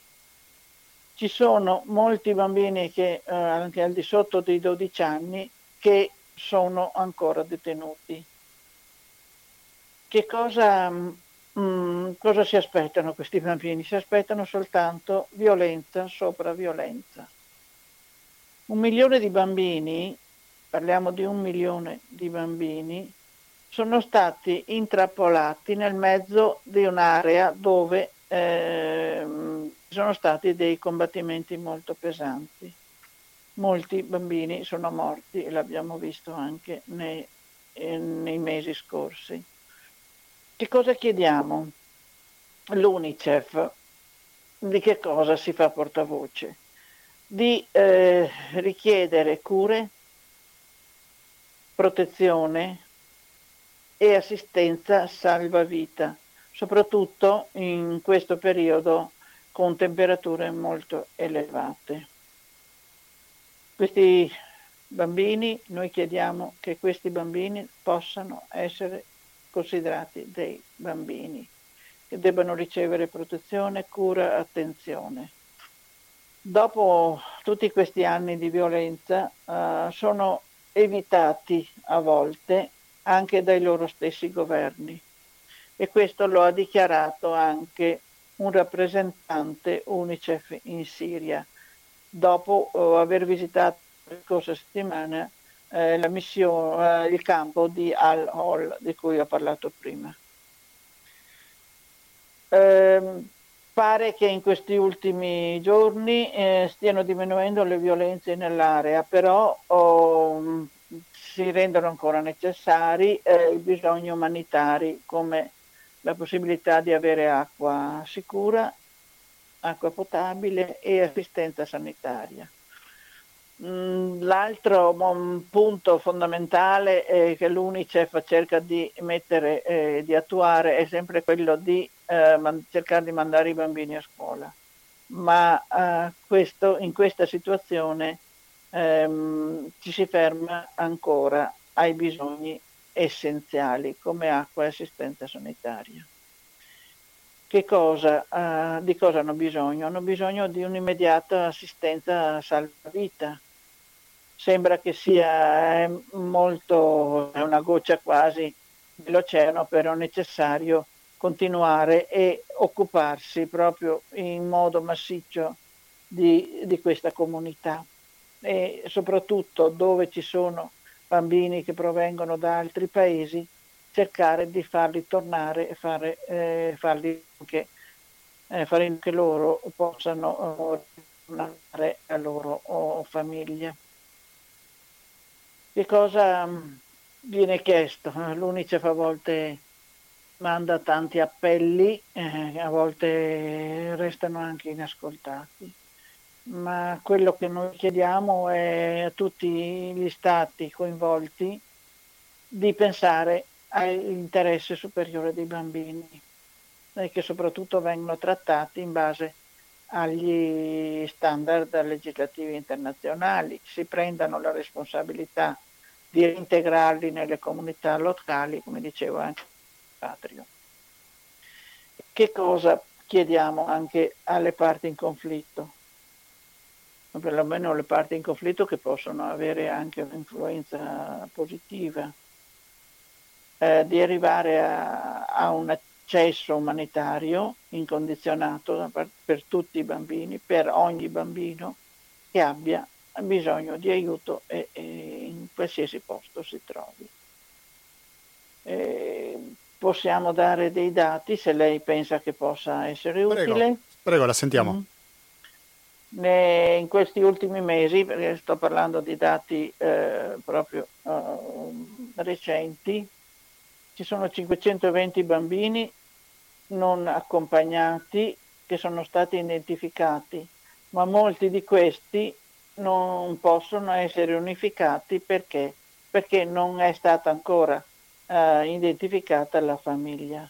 Ci sono molti bambini che eh, anche al di sotto dei 12 anni che sono ancora detenuti. Che cosa, mh, mm, cosa si aspettano questi bambini? Si aspettano soltanto violenza sopra violenza. Un milione di bambini, parliamo di un milione di bambini, sono stati intrappolati nel mezzo di un'area dove eh, sono stati dei combattimenti molto pesanti. Molti bambini sono morti l'abbiamo visto anche nei, eh, nei mesi scorsi. Che cosa chiediamo? L'UNICEF di che cosa si fa portavoce? Di eh, richiedere cure, protezione e assistenza salvavita, soprattutto in questo periodo con temperature molto elevate. Questi bambini, noi chiediamo che questi bambini possano essere considerati dei bambini, che debbano ricevere protezione, cura, attenzione. Dopo tutti questi anni di violenza uh, sono evitati a volte anche dai loro stessi governi e questo lo ha dichiarato anche un rappresentante UNICEF in Siria dopo uh, aver visitato la scorsa settimana eh, la missione, eh, il campo di Al-Hol di cui ho parlato prima. Eh, pare che in questi ultimi giorni eh, stiano diminuendo le violenze nell'area, però oh, si rendono ancora necessari eh, i bisogni umanitari come la possibilità di avere acqua sicura, acqua potabile e assistenza sanitaria. Mm, l'altro punto fondamentale eh, che l'UNICEF cerca di mettere, eh, di attuare è sempre quello di eh, man- cercare di mandare i bambini a scuola. Ma eh, questo, in questa situazione ehm, ci si ferma ancora ai bisogni essenziali come acqua e assistenza sanitaria. Cosa, uh, di cosa hanno bisogno? Hanno bisogno di un'immediata assistenza salvavita. Sembra che sia molto, è una goccia quasi dell'oceano, però è necessario continuare e occuparsi proprio in modo massiccio di, di questa comunità e soprattutto dove ci sono bambini che provengono da altri paesi cercare di farli tornare e fare, eh, farli anche, eh, fare che loro possano eh, tornare alla loro oh, famiglia. Che cosa mm, viene chiesto? L'Unicef a volte manda tanti appelli, eh, a volte restano anche inascoltati, ma quello che noi chiediamo è a tutti gli stati coinvolti di pensare all'interesse superiore dei bambini e che soprattutto vengono trattati in base agli standard legislativi internazionali, si prendano la responsabilità di reintegrarli nelle comunità locali, come dicevo anche Patrio. Che cosa chiediamo anche alle parti in conflitto? O perlomeno le parti in conflitto che possono avere anche un'influenza positiva eh, di arrivare a, a, un accesso umanitario incondizionato per, tutti i bambini, per ogni bambino che abbia bisogno di aiuto e, e in qualsiasi posto si trovi. E possiamo dare dei dati se lei pensa che possa essere Prego. utile. Prego, la sentiamo. Mm. in questi ultimi mesi, perché sto parlando di dati eh, proprio uh, recenti, ci sono 520 bambini non accompagnati che sono stati identificati, ma molti di questi non possono essere unificati perché, perché non è stata ancora uh, identificata la famiglia.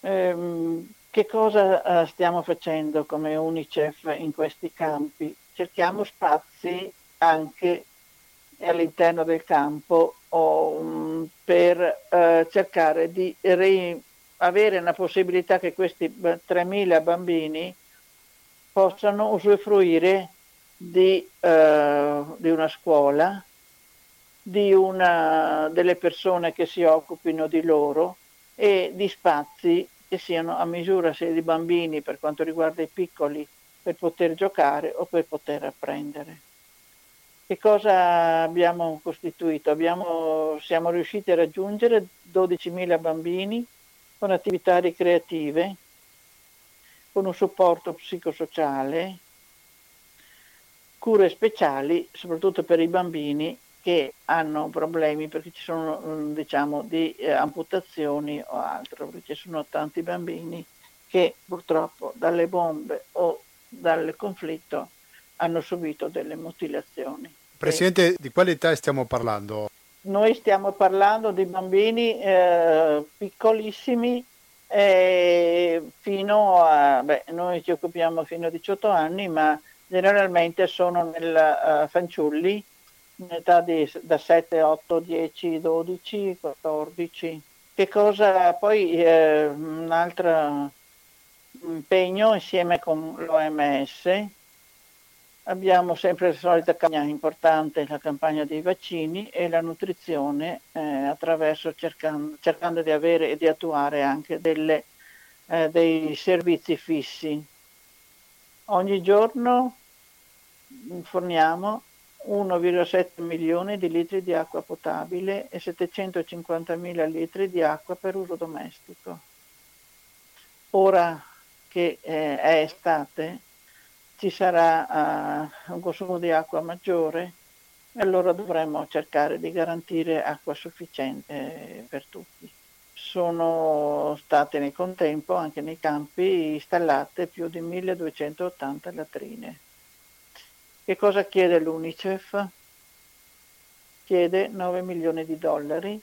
Um, che cosa uh, stiamo facendo come Unicef in questi campi? Cerchiamo spazi anche all'interno del campo um, per uh, cercare di re- avere una possibilità che questi 3.000 bambini possano usufruire di, uh, di una scuola, di una, delle persone che si occupino di loro e di spazi che siano a misura sia di bambini per quanto riguarda i piccoli per poter giocare o per poter apprendere. Che cosa abbiamo costituito? Abbiamo, siamo riusciti a raggiungere 12.000 bambini con attività ricreative, con un supporto psicosociale, cure speciali soprattutto per i bambini che hanno problemi perché ci sono mm, diciamo di eh, amputazioni o altro, perché ci sono tanti bambini che purtroppo dalle bombe o dal conflitto hanno subito delle mutilazioni. Presidente, di quale età stiamo parlando? Noi stiamo parlando di bambini eh, piccolissimi eh, fino a, beh, noi ci occupiamo fino a 18 anni, ma generalmente sono nel uh, fanciulli in età di, da 7, 8, 10, 12, 14. Che cosa poi eh, un altro impegno insieme con l'OMS. Abbiamo sempre la solita campagna importante, la campagna dei vaccini e la nutrizione eh, attraverso cercando, cercando, di avere e di attuare anche delle, eh, dei servizi fissi. Ogni giorno forniamo 1,7 milioni di litri di acqua potabile e 750 mila litri di acqua per uso domestico. Ora che eh, è estate ci sarà uh, un consumo di acqua maggiore e allora dovremmo cercare di garantire acqua sufficiente per tutti. Sono state nel contempo anche nei campi installate più di 1280 latrine che cosa chiede l'UNICEF? Chiede 9 milioni di dollari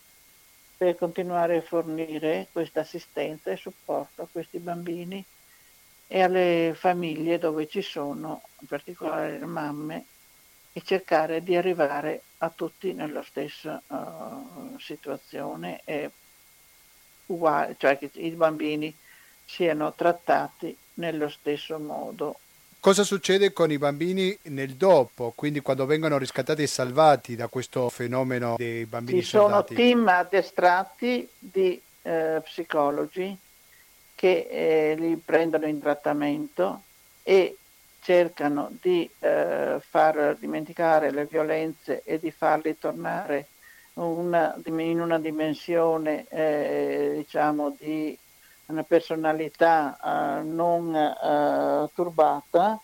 per continuare a fornire questa assistenza e supporto a questi bambini e alle famiglie dove ci sono, in particolare le mamme, e cercare di arrivare a tutti nella stessa uh, situazione. E uguale, cioè che i bambini siano trattati nello stesso modo. Cosa succede con i bambini nel dopo, quindi quando vengono riscattati e salvati da questo fenomeno dei bambini Ci sono team addestrati di eh, psicologi che eh, li prendono in trattamento e cercano di eh, far dimenticare le violenze e di farli tornare una, in una dimensione eh, diciamo di una personalità uh, non uh, turbata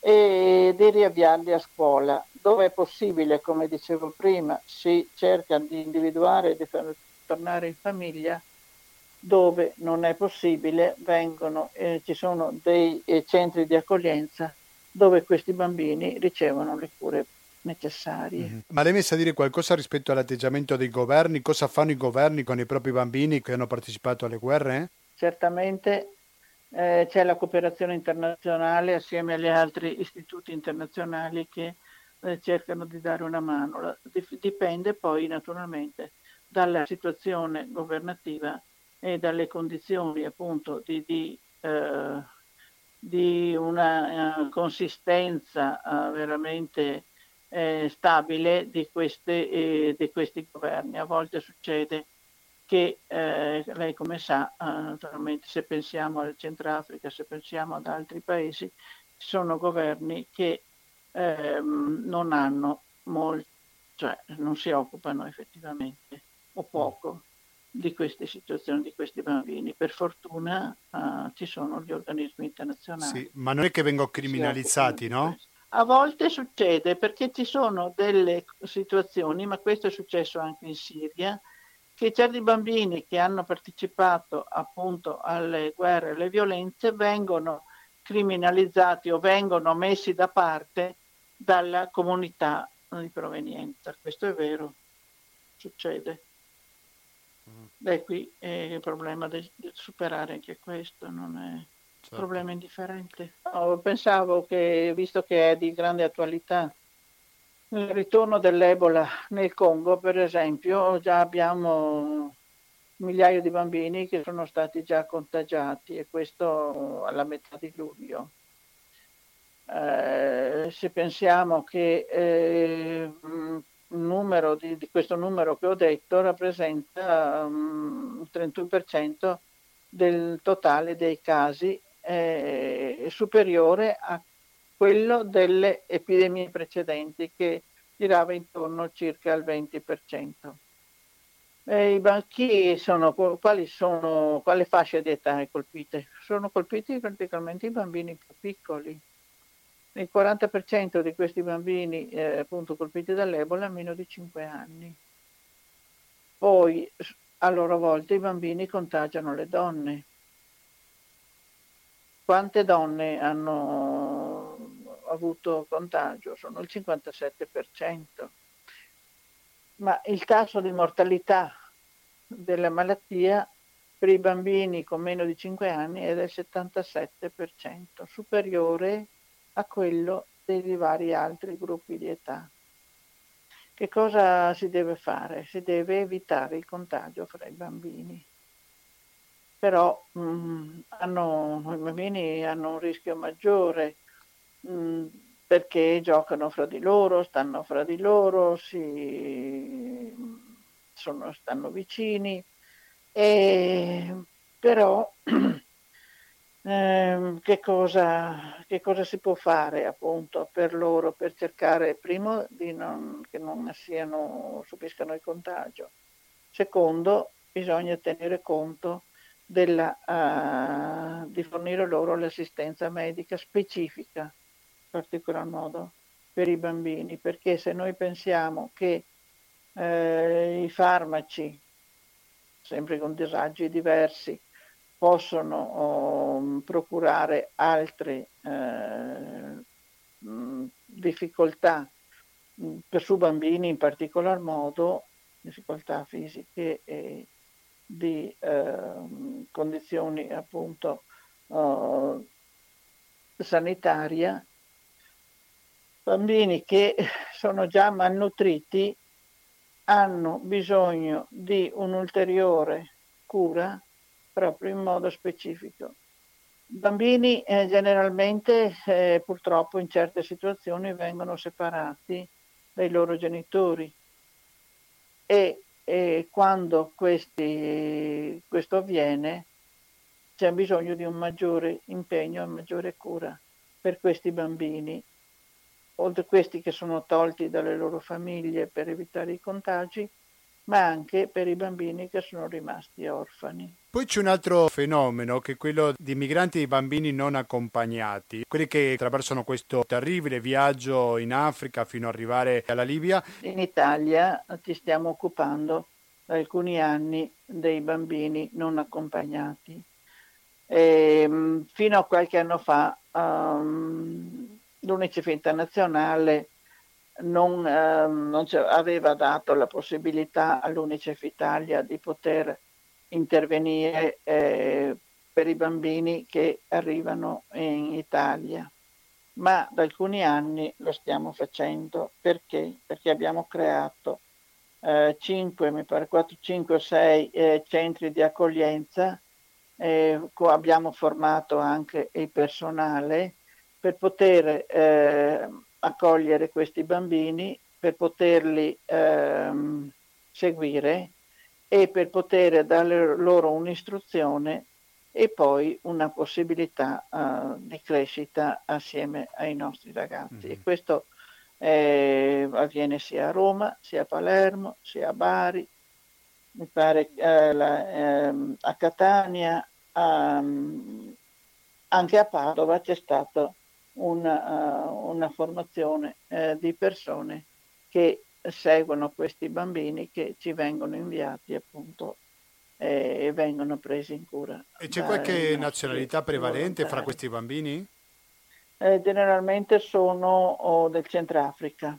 e di riavviarli a scuola. Dove è possibile, come dicevo prima, si cerca di individuare e di far tornare in famiglia, dove non è possibile vengono, eh, ci sono dei eh, centri di accoglienza dove questi bambini ricevono le cure necessarie. Mm-hmm. Ma lei mi sa dire qualcosa rispetto all'atteggiamento dei governi? Cosa fanno i governi con i propri bambini che hanno partecipato alle guerre? Certamente eh, c'è la cooperazione internazionale assieme agli altri istituti internazionali che eh, cercano di dare una mano. Dipende poi naturalmente dalla situazione governativa e dalle condizioni appunto di, di, eh, di una uh, consistenza uh, veramente eh, stabile di, queste, eh, di questi governi. A volte succede che eh, lei come sa, eh, naturalmente se pensiamo al Centrafrica, se pensiamo ad altri paesi, sono governi che eh, non hanno molto, cioè non si occupano effettivamente o poco di queste situazioni, di questi bambini. Per fortuna uh, ci sono gli organismi internazionali. Sì, ma non è che vengono criminalizzati, no? A volte succede perché ci sono delle situazioni, ma questo è successo anche in Siria, che certi bambini che hanno partecipato appunto alle guerre e alle violenze vengono criminalizzati o vengono messi da parte dalla comunità di provenienza. Questo è vero, succede. Beh, qui è il problema di superare anche questo, non è un certo. problema indifferente. No, pensavo che, visto che è di grande attualità, il ritorno dell'Ebola nel Congo, per esempio, già abbiamo migliaia di bambini che sono stati già contagiati e questo alla metà di luglio. Eh, se pensiamo che eh, numero di, di, questo numero che ho detto rappresenta um, il 31% del totale dei casi eh, superiore a quello delle epidemie precedenti che girava intorno circa al 20%. E I banchi sono, quali sono, quale fascia di età è colpite? Sono colpiti praticamente i bambini più piccoli, il 40% di questi bambini eh, appunto colpiti dall'Ebola ha meno di 5 anni. Poi a loro volta i bambini contagiano le donne. Quante donne hanno avuto contagio? Sono il 57%. Ma il tasso di mortalità della malattia per i bambini con meno di 5 anni è del 77%, superiore a quello dei vari altri gruppi di età. Che cosa si deve fare? Si deve evitare il contagio fra i bambini. Però mh, mm, hanno, i bambini hanno un rischio maggiore mh, mm, perché giocano fra di loro, stanno fra di loro, si, sono, stanno vicini, e, però (clears throat) eh, che, cosa, che, cosa, si può fare appunto per loro per cercare primo di non, che non siano, subiscano il contagio, secondo bisogna tenere conto della, uh, di fornire loro l'assistenza medica specifica, in particolar modo per i bambini, perché se noi pensiamo che eh, i farmaci, sempre con disagi diversi, possono oh, procurare altre eh, difficoltà per su bambini in particolar modo, difficoltà fisiche e di eh, condizioni appunto oh, sanitaria, bambini che sono già malnutriti hanno bisogno di un'ulteriore cura proprio in modo specifico. I bambini eh, generalmente eh, purtroppo in certe situazioni vengono separati dai loro genitori e, e quando questi, questo avviene c'è bisogno di un maggiore impegno e maggiore cura per questi bambini, oltre a questi che sono tolti dalle loro famiglie per evitare i contagi, ma anche per i bambini che sono rimasti orfani. Poi c'è un altro fenomeno che è quello di migranti e bambini non accompagnati, quelli che attraversano questo terribile viaggio in Africa fino ad arrivare alla Libia. In Italia ci stiamo occupando da alcuni anni dei bambini non accompagnati. E, ehm, fino a qualche anno fa um, l'UNICEF internazionale non, eh, non aveva dato la possibilità all'UNICEF Italia di poter intervenire eh, per i bambini che arrivano in Italia. Ma da alcuni anni lo stiamo facendo perché? Perché abbiamo creato eh, 5, mi pare 4, 5 o 6 eh, centri di accoglienza, eh, abbiamo formato anche il personale per poter eh, accogliere questi bambini, per poterli ehm, seguire e per poter dare loro un'istruzione e poi una possibilità uh, di crescita assieme ai nostri ragazzi. Mm-hmm. E questo eh, avviene sia a Roma, sia a Palermo, sia a Bari, mi pare eh, la, eh, a Catania, a, anche a Padova c'è stata una, uh, una formazione uh, di persone che seguono questi bambini che ci vengono inviati appunto eh, e vengono presi in cura. E c'è qualche nazionalità prevalente fra questi bambini? Eh, generalmente sono oh, del Centrafrica,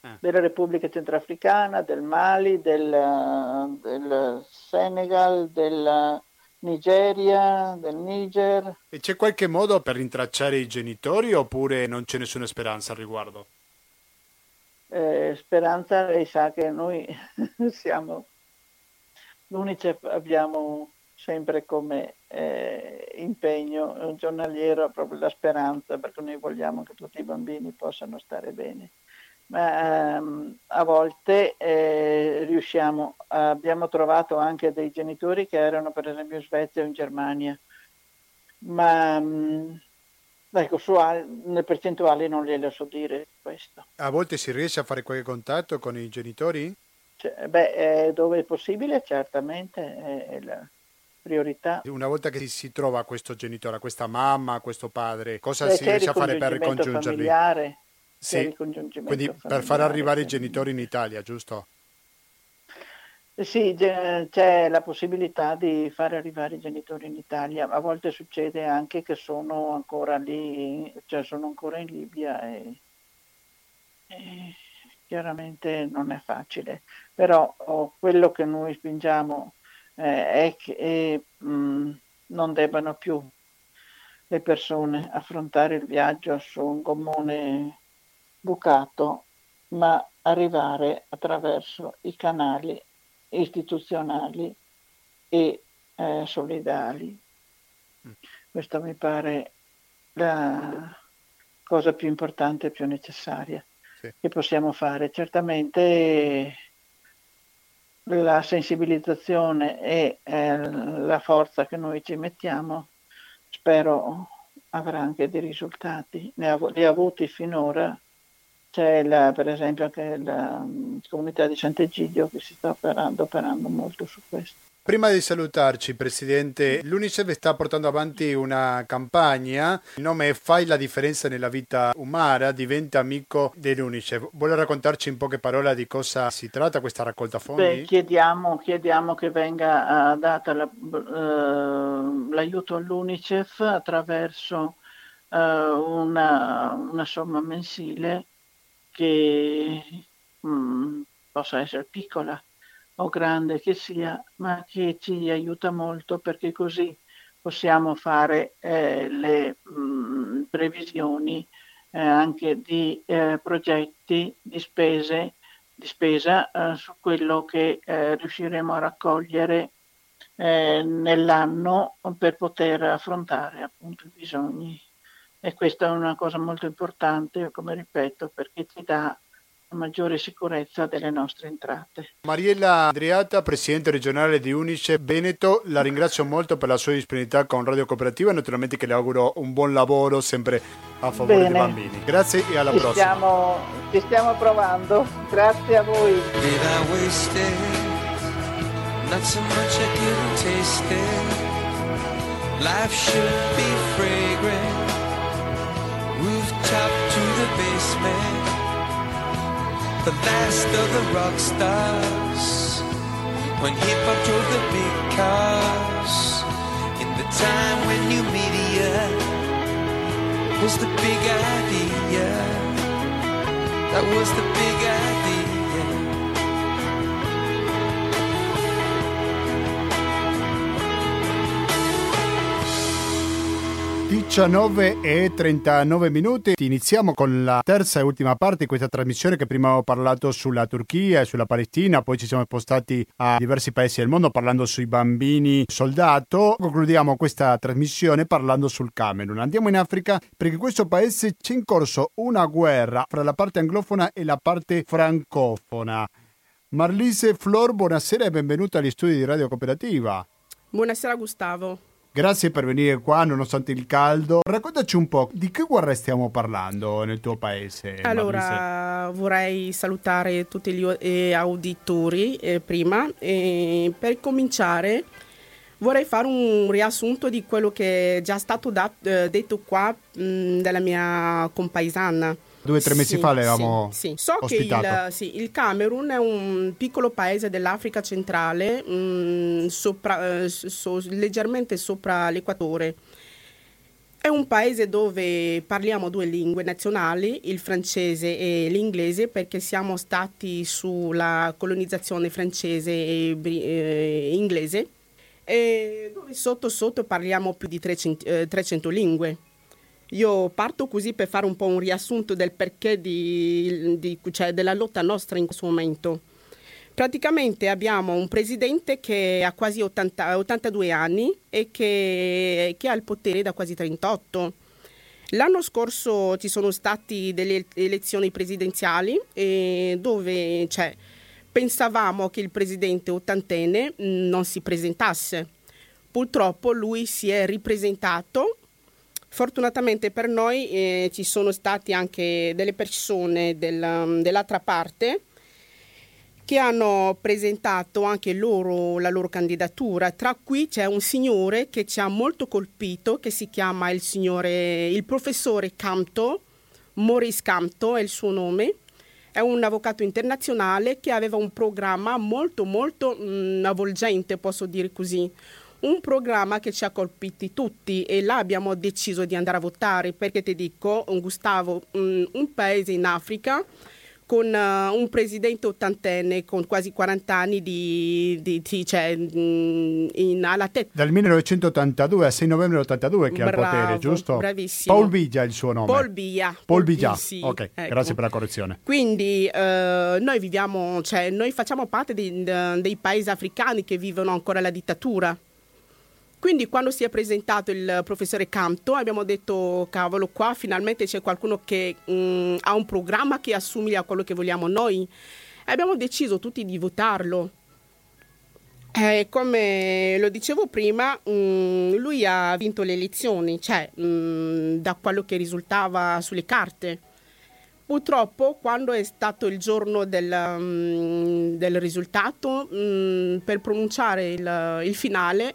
eh. della Repubblica Centrafricana, del Mali, del, del Senegal, del Nigeria, del Niger. E c'è qualche modo per rintracciare i genitori oppure non c'è nessuna speranza al riguardo? Eh, speranza, lei sa che noi (laughs) siamo l'UNICEF abbiamo sempre come eh, impegno giornaliero proprio la speranza perché noi vogliamo che tutti i bambini possano stare bene. Ma ehm, a volte eh, riusciamo, abbiamo trovato anche dei genitori che erano per esempio in Svezia o in Germania, ma mh, mm, ecco, su, le percentuali non glielo so dire questo. A volte si riesce a fare qualche contatto con i genitori? Cioè, beh, eh, dove è possibile certamente è, è la priorità. Una volta che si trova questo genitore, questa mamma, questo padre, cosa beh, si riesce a fare per ricongiungerli? Familiare sì, quindi per far arrivare i genitori in Italia, giusto? Sì, c'è la possibilità di fare arrivare i genitori in Italia. A volte succede anche che sono ancora lì, cioè sono ancora in Libia e, e chiaramente non è facile. Però oh, quello che noi spingiamo eh, è che eh, mh, non debbano più le persone affrontare il viaggio su un gommone bucato, ma arrivare attraverso i canali istituzionali e eh, solidali. Mm. Questo mi pare la cosa più importante e più necessaria sì. che possiamo fare. Certamente la sensibilizzazione e eh, la forza che noi ci mettiamo spero avrà anche dei risultati. Ne ha, li ha avuti finora c'è la, per esempio anche la um, comunità di Sant'Egidio che si sta operando, operando molto su questo. Prima di salutarci, Presidente, l'UNICEF sta portando avanti una campagna, il nome è Fai la differenza nella vita umana, diventa amico dell'UNICEF. Vuole raccontarci in poche parole di cosa si tratta questa raccolta fondi? Beh, chiediamo, chiediamo, che venga uh, data la, uh, l'aiuto all'UNICEF attraverso uh, una, una somma mensile che mh, mm, possa essere piccola o grande che sia, ma che ci aiuta molto perché così possiamo fare eh, le mh, mm, previsioni eh, anche di eh, progetti di spese di spesa eh, su quello che eh, riusciremo a raccogliere eh, nell'anno per poter affrontare appunto i bisogni e questa è una cosa molto importante, come ripeto, perché ti dà maggiore sicurezza delle nostre entrate. Mariella Andriata, Presidente regionale di Unicef Veneto, la ringrazio molto per la sua disponibilità con Radio Cooperativa e naturalmente che le auguro un buon lavoro sempre a favore Bene. dei bambini. Grazie e alla ci prossima. Stiamo, ci stiamo provando, grazie a voi. Life should be fragrant rooftop to the basement. The last of the rock stars. When hip hop drove the big cars. In the time when new media was the big idea. That was the big idea. 19 e 39 minuti. Iniziamo con la terza e ultima parte di questa trasmissione che prima ho parlato sulla Turchia e sulla Palestina, poi ci siamo spostati a diversi paesi del mondo parlando sui bambini soldato. Concludiamo questa trasmissione parlando sul Camerun. Andiamo in Africa perché in questo paese c'è in corso una guerra fra la parte anglofona e la parte francofona. Marlise Flor, buonasera e benvenuta agli studi di Radio Cooperativa. Buonasera Gustavo. Grazie per venire qua nonostante il caldo. Raccontaci un po' di che guerra stiamo parlando nel tuo paese. Allora, Maurizio? vorrei salutare tutti gli eh, auditori eh, prima. E per cominciare, vorrei fare un riassunto di quello che è già stato dat- eh, detto qua mh, dalla mia compaesana. Due o tre mesi Sì, fa l'avevamo sì, sì. So ospitato. che il, sì, il Camerun è un piccolo paese dell'Africa centrale, mh, sopra- eh, so- leggermente sopra l'equatore. È un paese dove parliamo due lingue nazionali, il francese e l'inglese, perché siamo stati sulla colonizzazione francese e eh, inglese, e dove sotto sotto parliamo più di 300, eh, 300 lingue. Io parto così per fare un po' un riassunto del perché di- di- cioè della lotta nostra in questo momento. Praticamente abbiamo un presidente che ha quasi 80 82 anni e che, che ha il potere da quasi 38. L'anno scorso ci sono state delle elezioni presidenziali dove cioè, pensavamo che il presidente ottantenne non si presentasse. Purtroppo lui si è ripresentato Fortunatamente per noi eh, ci sono stati anche delle persone del- dell'altra parte che hanno presentato anche loro la loro candidatura. Tra cui c'è un signore che ci ha molto colpito, che si chiama il signore, il professore Camto, Maurice Camto è il suo nome. È un avvocato internazionale che aveva un programma molto molto mh, avvolgente, posso dire così. Un programma che ci ha colpiti tutti e là abbiamo deciso di andare a votare perché ti dico, Gustavo, un paese in Africa con eh, un presidente ottantenne con quasi 40 anni di, di- di- cioè, mh, in- alla testa. Dal 1982 al 6 novembre 82 che ha il Bravo, potere, giusto? bravissimo. Paul Bigia è il suo nome. Paul Biya. Paul Bigia. sì, ok, ecco. grazie per la correzione. Quindi eh, noi viviamo, cioè noi facciamo parte di- de- dei paesi africani che vivono ancora la dittatura. Quindi quando si è presentato il professore Canto abbiamo detto cavolo qua finalmente c'è qualcuno che mm, ha un programma che assomiglia a quello che vogliamo noi e abbiamo deciso tutti di votarlo. Eh, come lo dicevo prima, mm, lui ha vinto le elezioni, cioè mm, da quello che risultava sulle carte. Purtroppo, quando è stato il giorno del, mm, del risultato, per pronunciare il, il finale,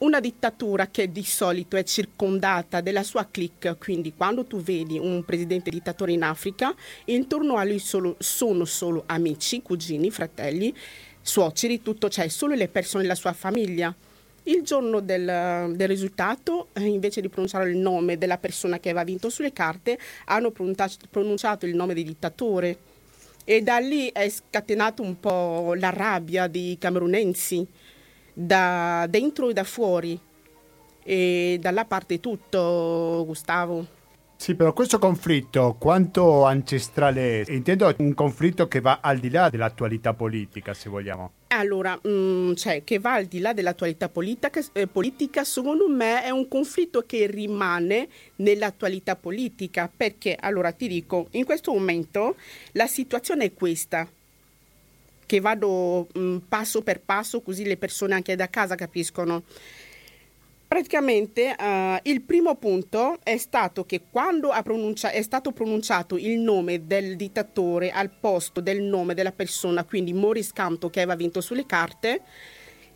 una dittatura che di solito è circondata della sua clique, quindi quando tu vedi un presidente dittatore in Africa, intorno a lui solo- sono solo amici, cugini, fratelli, suoceri, tutto, cioè solo le persone della sua famiglia. Il giorno del, del risultato, eh, invece di pronunciare il nome della persona che aveva vinto sulle carte, hanno pronuncia- pronunciato il nome di dittatore. E da lì è scatenato un po' la rabbia dei camerunensi, da dentro e da fuori. E dalla parte tutto, Gustavo. Sì, però questo conflitto quanto ancestrale è? Intendo un conflitto che va al di là dell'attualità politica, se vogliamo. Allora, mm, cioè, che va al di là dell'attualità politica, eh, politica, secondo me è un conflitto che rimane nell'attualità politica, perché, allora ti dico, in questo momento la situazione è questa, che vado mm, passo per passo così le persone anche da casa capiscono. Praticamente eh, il primo punto è stato che quando pronuncia- è stato pronunciato il nome del dittatore al posto del nome della persona, quindi Maurice Camto che aveva vinto sulle carte,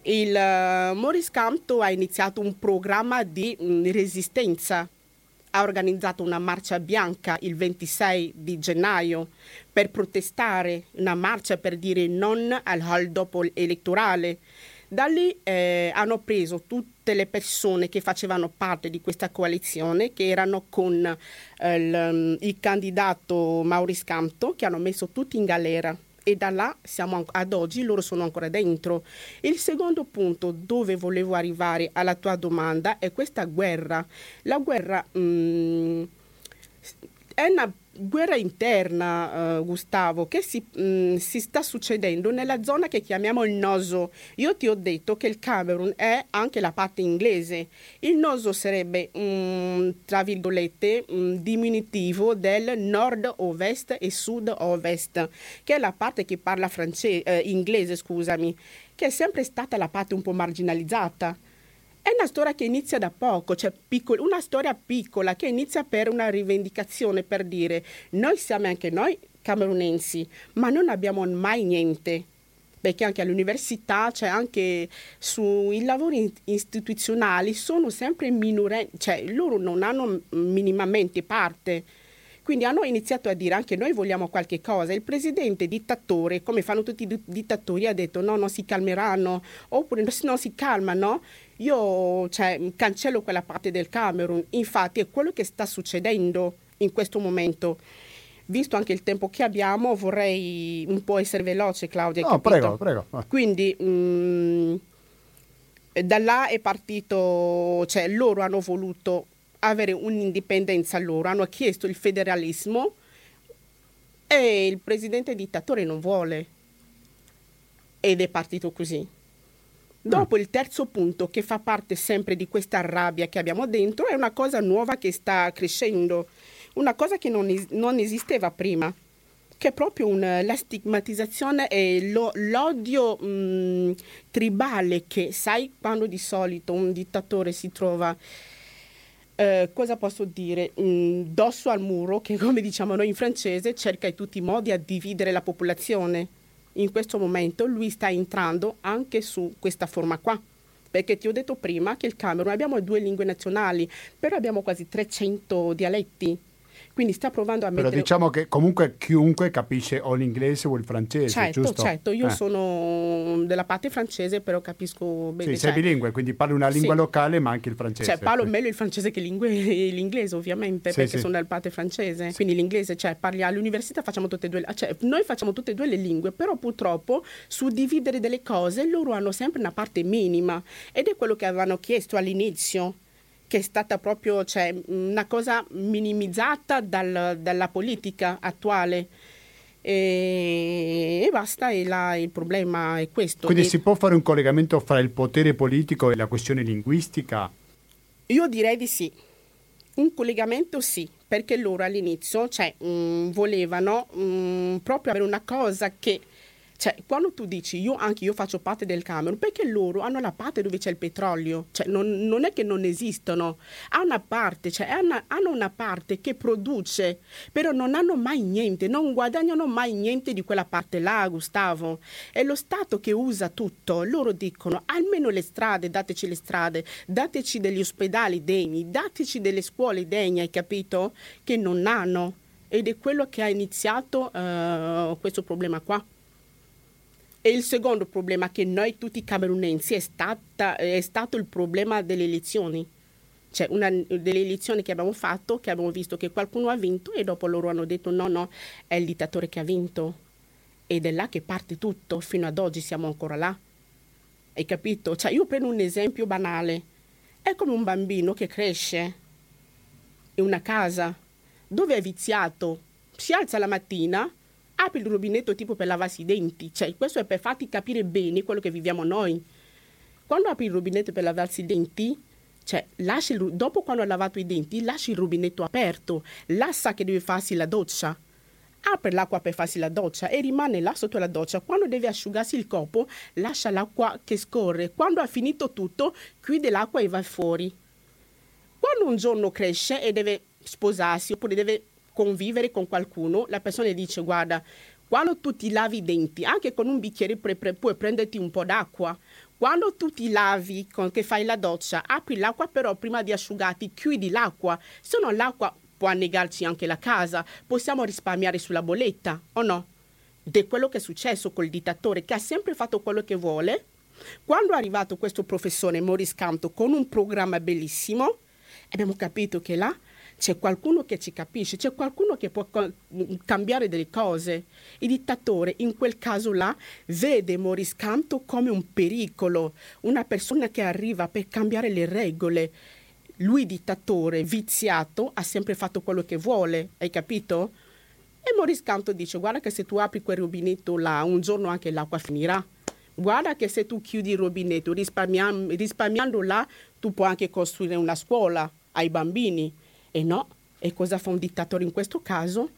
il eh, Maurice Camto ha iniziato un programma di mm, resistenza. Ha organizzato una marcia bianca il 26 di gennaio per protestare, una marcia per dire non al hold up elettorale. Da lì eh, hanno preso tutte le persone che facevano parte di questa coalizione, che erano con eh, il, il candidato Maurice Camto, che hanno messo tutti in galera. E da là siamo ad oggi, loro sono ancora dentro. Il secondo punto dove volevo arrivare alla tua domanda è questa guerra. La guerra mm, è una guerra interna, eh, Gustavo, che si, mm, si sta succedendo nella zona che chiamiamo il Noso. Io ti ho detto che il Camerun è anche la parte inglese. Il Noso sarebbe, mm, tra virgolette, un diminutivo del nord-ovest e sud-ovest, che è la parte che parla france- eh, inglese, scusami, che è sempre stata la parte un po' marginalizzata. È una storia che inizia da poco, cioè piccolo, una storia piccola che inizia per una rivendicazione, per dire noi siamo anche noi camerunensi, ma non abbiamo mai niente perché anche all'università, cioè anche sui lavori istituzionali sono sempre minorenni, cioè loro non hanno minimamente parte. Quindi hanno iniziato a dire anche noi vogliamo qualche cosa. Il presidente dittatore, come fanno tutti i dittatori, ha detto no, non si calmeranno, oppure se non si calmano, io cioè, cancello quella parte del Camerun. Infatti è quello che sta succedendo in questo momento visto anche il tempo che abbiamo, vorrei un po' essere veloce, Claudia. No, prego, prego. Quindi mh, mm, da là è partito, cioè loro hanno voluto avere un'indipendenza loro, hanno chiesto il federalismo e il presidente dittatore non vuole. Ed è partito così. Dopo mm. il terzo punto, che fa parte sempre di questa rabbia che abbiamo dentro, è una cosa nuova che sta crescendo una cosa che non, es- non esisteva prima, che è proprio una, la stigmatizzazione e lo, l'odio mh, tribale che sai quando di solito un dittatore si trova... Uh, cosa posso dire? Mm, dosso al muro, che come diciamo noi in francese, cerca in tutti i modi a dividere la popolazione. In questo momento lui sta entrando anche su questa forma qua. Perché ti ho detto prima che il Camerun abbiamo due lingue nazionali, però abbiamo quasi 300 dialetti. Quindi sta provando a mettere... Però diciamo che comunque chiunque capisce o l'inglese o il francese, certo, giusto? Certo, io eh. sono della parte francese, però capisco bene. Sì, sei cioè... bilingue, quindi parli una lingua sì. locale ma anche il francese. Cioè, parlo meglio il francese che (laughs) l'inglese, ovviamente, sì, perché sì. sono della parte francese. Quindi l'inglese, cioè, parli all'università, facciamo tutte e due... Cioè, noi facciamo tutte e due le lingue, però purtroppo su dividere delle cose loro hanno sempre una parte minima. Ed è quello che avevano chiesto all'inizio che è stata proprio cioè, una cosa minimizzata dal, dalla politica attuale. E, e basta, e la, il problema è questo. Quindi e, si può fare un collegamento fra il potere politico e la questione linguistica? Io direi di sì. Un collegamento sì, perché loro all'inizio cioè, mh, mm, volevano mh, mm, proprio avere una cosa che cioè, quando tu dici io anche io faccio parte del Camerun, perché loro hanno la parte dove c'è il petrolio, cioè non, non è che non esistono, hanno una parte, cioè hanno, hanno, una parte che produce, però non hanno mai niente, non guadagnano mai niente di quella parte là, Gustavo. È lo Stato che usa tutto, loro dicono almeno le strade, dateci le strade, dateci degli ospedali degni, dateci delle scuole degne, hai capito? Che non hanno. Ed è quello che ha iniziato uh, questo problema qua. E il secondo problema che noi tutti camerunensi è, stata, è stato il problema delle elezioni. Cioè una delle elezioni che abbiamo fatto, che abbiamo visto che qualcuno ha vinto e dopo loro hanno detto no, no, è il dittatore che ha vinto. Ed è là che parte tutto, fino ad oggi siamo ancora là. Hai capito? Cioè io prendo un esempio banale. È come un bambino che cresce in una casa dove è viziato, si alza la mattina, apri il rubinetto tipo per lavarsi i denti, cioè questo è per farti capire bene quello che viviamo noi. Quando apri il rubinetto per lavarsi i denti, cioè, lasci il, dopo quando ha lavato i denti, lasci il rubinetto aperto, là sa che deve farsi la doccia. Apre l'acqua per farsi la doccia e rimane là sotto la doccia. Quando deve asciugarsi il corpo, lascia l'acqua che scorre. Quando ha finito tutto, chiude l'acqua e va fuori. Quando un giorno cresce e deve sposarsi oppure deve convivere con qualcuno, la persona dice guarda, quando tu ti lavi i denti, anche con un bicchiere pre- pre- puoi prenderti un po' d'acqua. Quando tu ti lavi, con, che fai la doccia, apri l'acqua, però prima di asciugarti chiudi l'acqua, se no l'acqua può annegarci anche la casa, possiamo risparmiare sulla bolletta, o no? È quello che è successo col dittatore, che ha sempre fatto quello che vuole. Quando è arrivato questo professore Maurice Canto con un programma bellissimo, abbiamo capito che là c'è qualcuno che ci capisce, c'è qualcuno che può cambiare delle cose. Il dittatore in quel caso là vede Maurice Canto come un pericolo, una persona che arriva per cambiare le regole. Lui dittatore, viziato, ha sempre fatto quello che vuole, hai capito? E Maurice Canto dice guarda che se tu apri quel rubinetto là, un giorno anche l'acqua finirà. Guarda che se tu chiudi il rubinetto, risparmiando, là, tu puoi anche costruire una scuola ai bambini e no, e cosa fa un dittatore in questo caso?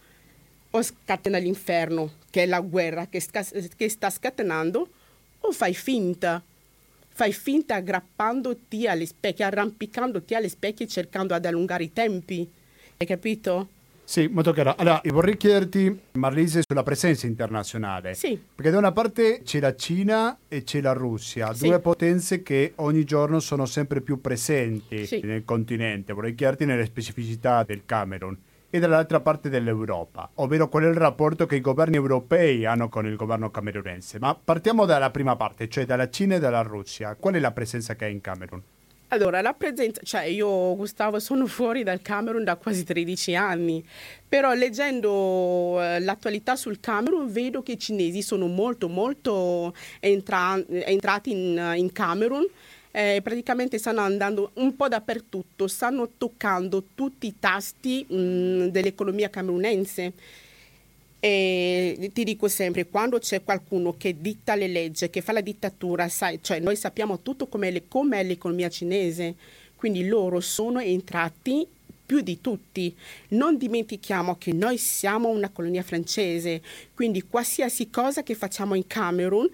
O scatena l'inferno, che è la guerra che, sca- che sta scatenando, o fai finta. fai finta aggrappandoti alle specchie, arrampicandoti alle specchie cercando di allungare i tempi. Hai capito? Sì, molto chiaro. Allora, vorrei chiederti, Marlise, sulla presenza internazionale. Sì. Perché da una parte c'è la Cina e c'è la Russia, Sì. due potenze che ogni giorno sono sempre più presenti Sì. nel continente. Vorrei chiederti nelle specificità del Camerun e dall'altra parte dell'Europa, ovvero qual è il rapporto che i governi europei hanno con il governo camerunense. Ma partiamo dalla prima parte, cioè dalla Cina e dalla Russia. Qual è la presenza che ha in Camerun? Allora, la presenza, cioè io, Gustavo, sono (laughs) fuori dal Camerun da quasi 13 anni, però leggendo eh, l'attualità sul Camerun vedo che i cinesi sono molto, molto entra- entrati in, in Camerun. Eh, praticamente stanno andando un po' dappertutto, stanno toccando tutti i tasti mh, dell'economia camerunense. E ti dico sempre, quando c'è qualcuno che ditta le leggi, che fa la dittatura, sai, cioè noi sappiamo tutto com'è, le- com'è l'economia cinese, quindi loro sono entrati più di tutti. Non dimentichiamo che noi siamo una colonia francese, quindi qualsiasi cosa che facciamo in Camerun,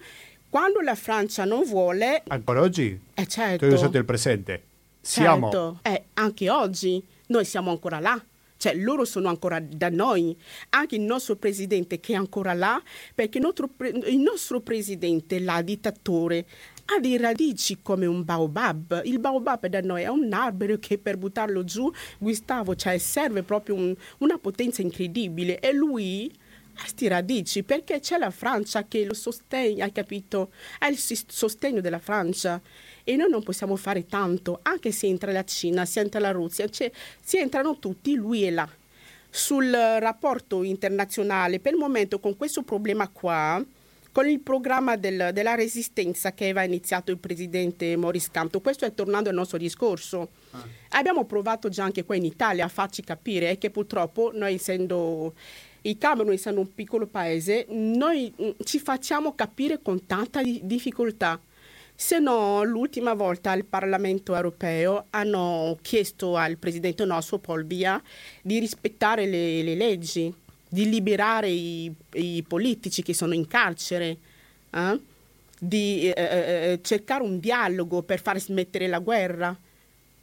quando la Francia non vuole, Ancora oggi? è certo. Tu usate il presente. Siamo. Certo, eh, anche oggi noi siamo ancora là. Cioè, loro sono ancora da noi, anche il nostro presidente che è ancora là, perché il nostro, pre- il nostro presidente, là, dittatore, ha dei radici come un baobab. Il baobab da noi è un albero che per buttarlo giù, Gustavo, cioè, serve proprio un- una potenza incredibile. E lui ha questi radici perché c'è la Francia che lo sostiene, hai capito? Ha il sostegno della Francia e noi non possiamo fare tanto, anche se entra la Cina, se entra la Russia, cioè, si entrano tutti, lui è là. Sul rapporto internazionale, per il momento con questo problema qua, con il programma del- della resistenza che aveva iniziato il presidente Maurice Camto, questo è tornando al nostro discorso. Abbiamo provato già anche qua in Italia a farci capire che purtroppo noi essendo il Camerun essendo un piccolo paese, noi mm, ci facciamo capire con tanta di- difficoltà. Se no, l'ultima volta al Parlamento europeo hanno chiesto al presidente nostro, Paul Biya, di rispettare le, le leggi, di liberare i, i politici che sono in carcere, eh? di eh, eh, cercare un dialogo per far smettere la guerra.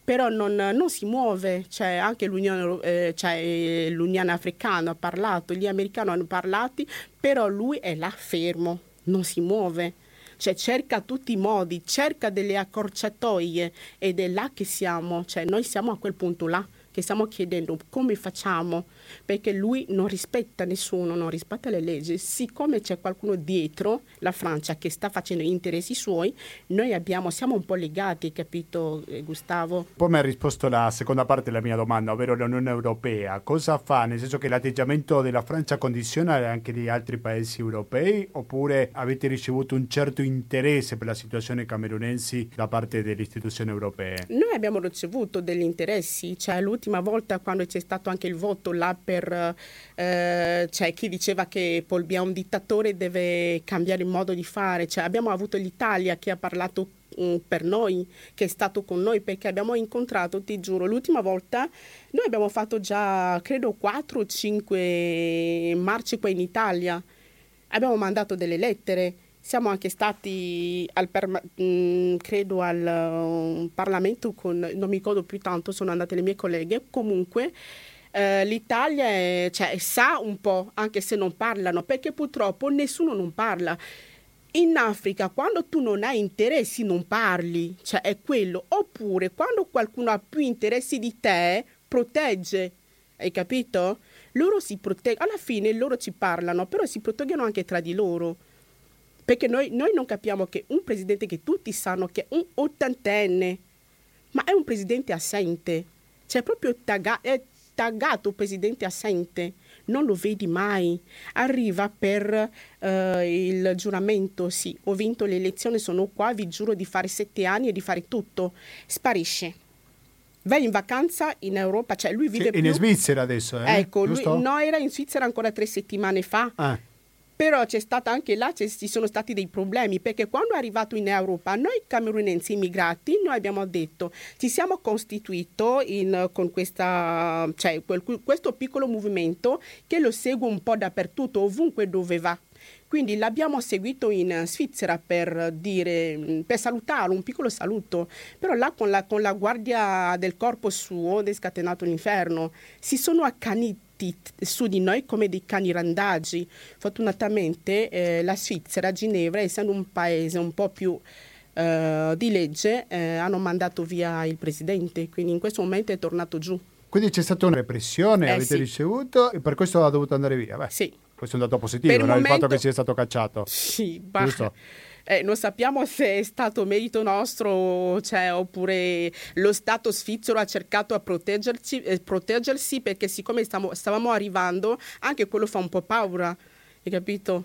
Però non, non si muove, cioè anche l'Unione, eh, cioè, eh, l'Unione Africana ha parlato, gli americani hanno parlato, però lui è là fermo, non si muove cioè cerca tutti i modi, cerca delle accorciatoie ed è là che siamo, cioè noi siamo a quel punto là che stiamo chiedendo come facciamo perché lui non rispetta nessuno, non rispetta le leggi, siccome c'è qualcuno dietro la Francia che sta facendo gli interessi suoi, noi abbiamo, siamo un po' legati, capito eh, Gustavo? Poi mi ha risposto la seconda parte della mia domanda, ovvero l'Unione Europea. Cosa fa? Nel senso che l'atteggiamento della Francia condiziona anche gli altri paesi europei oppure avete ricevuto un certo interesse per la situazione camerunense da parte delle istituzioni europee? Noi abbiamo ricevuto degli interessi, cioè l'ultima volta quando c'è stato anche il voto là per eh, cioè, chi diceva che Paul Biya è un dittatore deve cambiare il modo di fare, cioè, abbiamo avuto l'Italia che ha parlato mm, per noi, che è stato con noi perché abbiamo incontrato, ti giuro, l'ultima volta noi abbiamo fatto già credo 4 o 5 marce qua in Italia, abbiamo mandato delle lettere. Siamo anche stati al mh, credo al uh, Parlamento con non mi ricordo più tanto, sono andate le mie colleghe. Comunque eh, l'Italia è- cioè, sa un po', anche se non parlano, perché purtroppo nessuno non parla. In Africa, quando tu non hai interessi, non parli, cioè è quello. Oppure quando qualcuno ha più interessi di te, protegge. Hai capito? Loro si proteggono, alla fine loro ci parlano, però si proteggono anche tra di loro. Perché noi, noi non capiamo che un presidente che tutti sanno che è un ottantenne, ma è un presidente assente. Cioè proprio tagga- è taggato presidente assente. Non lo vedi mai. Arriva per eh, il giuramento, sì, ho vinto le elezioni, sono qua, vi giuro di fare sette anni e di fare tutto. Sparisce. Vai in vacanza in Europa, cioè lui vive Sì, più... in Svizzera adesso, eh? Ecco, lui, Giusto? no, era in Svizzera ancora tre settimane fa. Ah, Però c'è stata anche là, ci sono stati dei problemi, perché quando è arrivato in Europa, noi camerunensi immigrati, noi abbiamo detto, ci siamo costituito in- con questa, cioè, quel- questo piccolo movimento che lo segue un po' dappertutto, ovunque dove va. Quindi l'abbiamo seguito in Svizzera per dire, per salutare, un piccolo saluto, però là con la, con la guardia del corpo suo, descatenato l'inferno, si sono accaniti su di noi come dei cani randaggi. Fortunatamente eh, la Svizzera, Ginevra, essendo un paese un po' più eh, di legge, eh, hanno mandato via il presidente, quindi in questo momento è tornato giù. Quindi c'è stata una repressione, Eh, avete sì. ricevuto e per questo ha dovuto andare via. Beh, Sì. questo è un dato positivo, Per il no? il momento- fatto che sia stato cacciato. Sì, ma Giusto. Eh, non sappiamo se è stato merito nostro, cioè, oppure lo Stato svizzero ha cercato a proteggerci, eh, proteggersi perché siccome stiamo- stavamo arrivando, anche quello fa un po' paura, hai capito?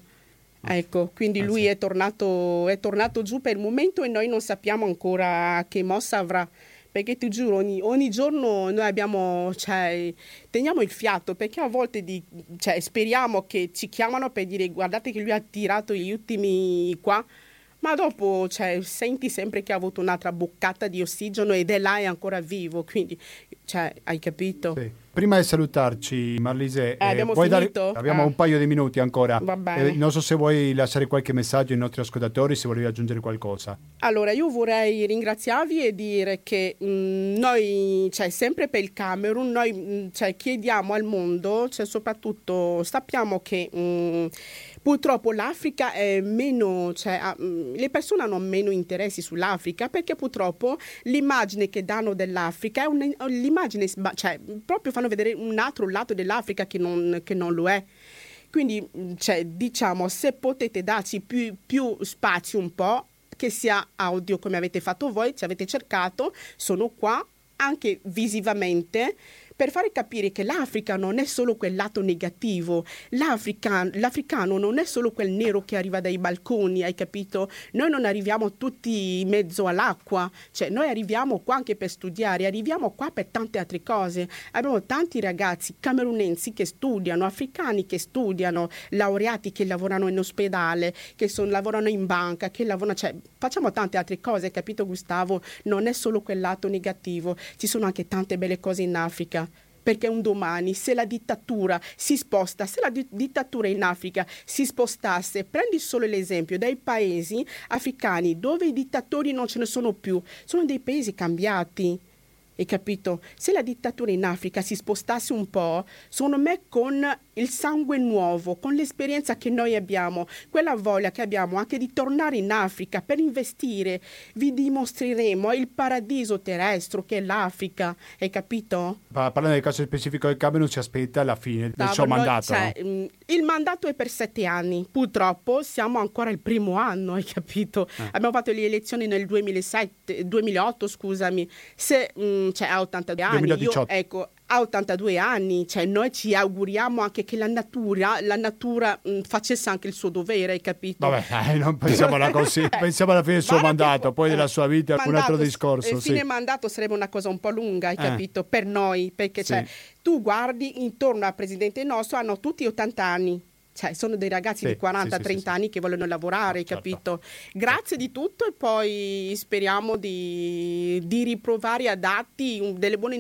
Ecco, quindi Eh, lui sì. è, tornato, è tornato giù per il momento e noi non sappiamo ancora che mossa avrà. Perché ti giuro, ogni, ogni giorno noi abbiamo, cioè, teniamo il fiato, perché a volte di- cioè, speriamo che ci chiamano per dire guardate che lui ha tirato gli ultimi qua, ma dopo cioè, senti sempre che ha avuto un'altra boccata di ossigeno ed è là è ancora vivo, quindi cioè, hai capito? Sì. Prima di salutarci, Marlise, Eh, abbiamo vuoi dare- abbiamo Ah. un paio di minuti ancora. Eh, non so se vuoi lasciare qualche messaggio ai nostri ascoltatori, se volevi aggiungere qualcosa. Allora, io vorrei ringraziarvi e dire che mh, noi, cioè, sempre per il Camerun, noi mh, cioè, chiediamo al mondo, cioè, soprattutto sappiamo che mh, purtroppo l'Africa è meno, cioè, ha- mh, le persone hanno meno interessi sull'Africa perché purtroppo l'immagine che danno dell'Africa è un- l'immagine, sba- cioè, proprio fanno vedere un altro lato dell'Africa che non, che non lo è. Quindi, mh, cioè, diciamo, se potete darci più, più spazio un po', che sia audio come avete fatto voi, ci avete cercato, sono qua anche visivamente per fare capire che l'Africa non è solo quel lato negativo, L'Africa- l'africano non è solo quel nero che arriva dai balconi, hai capito? Noi non arriviamo tutti in mezzo all'acqua, cioè noi arriviamo qua anche per studiare, arriviamo qua per tante altre cose. Abbiamo tanti ragazzi camerunensi che studiano, africani che studiano, laureati che lavorano in ospedale, che son- lavorano in banca, che lavorano, cioè facciamo tante altre cose, capito Gustavo? Non è solo quel lato negativo, ci sono anche tante belle cose in Africa. Perché un domani, se la dittatura si sposta, se la di- dittatura in Africa si spostasse, prendi solo l'esempio dei paesi africani dove i dittatori non ce ne sono più, sono dei paesi cambiati. Hai capito? Se la dittatura in Africa si spostasse un po', secondo me con il sangue nuovo, con l'esperienza che noi abbiamo, quella voglia che abbiamo anche di tornare in Africa per investire, vi dimostreremo il paradiso terrestre che è l'Africa. Hai capito? Pa- Parlando del caso specifico del Camerun, si aspetta la fine del suo mandato. cioè, no? il mandato è per sette anni, purtroppo siamo ancora il primo anno, hai capito? Eh. Abbiamo fatto le elezioni nel 2007, 2008, scusami, se mh, cioè, ha 82 anni, 2018. io ecco, ha 82 anni, cioè noi ci auguriamo anche che la natura, la natura mh, facesse anche il suo dovere, hai capito? Vabbè, dai, non (laughs) pensiamola così. Pensiamo alla fine del suo che mandato, po- poi eh, della sua vita, mandato, altro discorso. Il sì. fine mandato sarebbe una cosa un po' lunga, hai Eh. capito? Per noi, perché Sì. cioè, tu guardi intorno al presidente nostro, hanno tutti 80 anni. Cioè, sono dei ragazzi Sì, di 40-30 sì, anni che vogliono lavorare, hai Certo. capito? Grazie di tutto e poi speriamo di, di riprovare a darti delle buone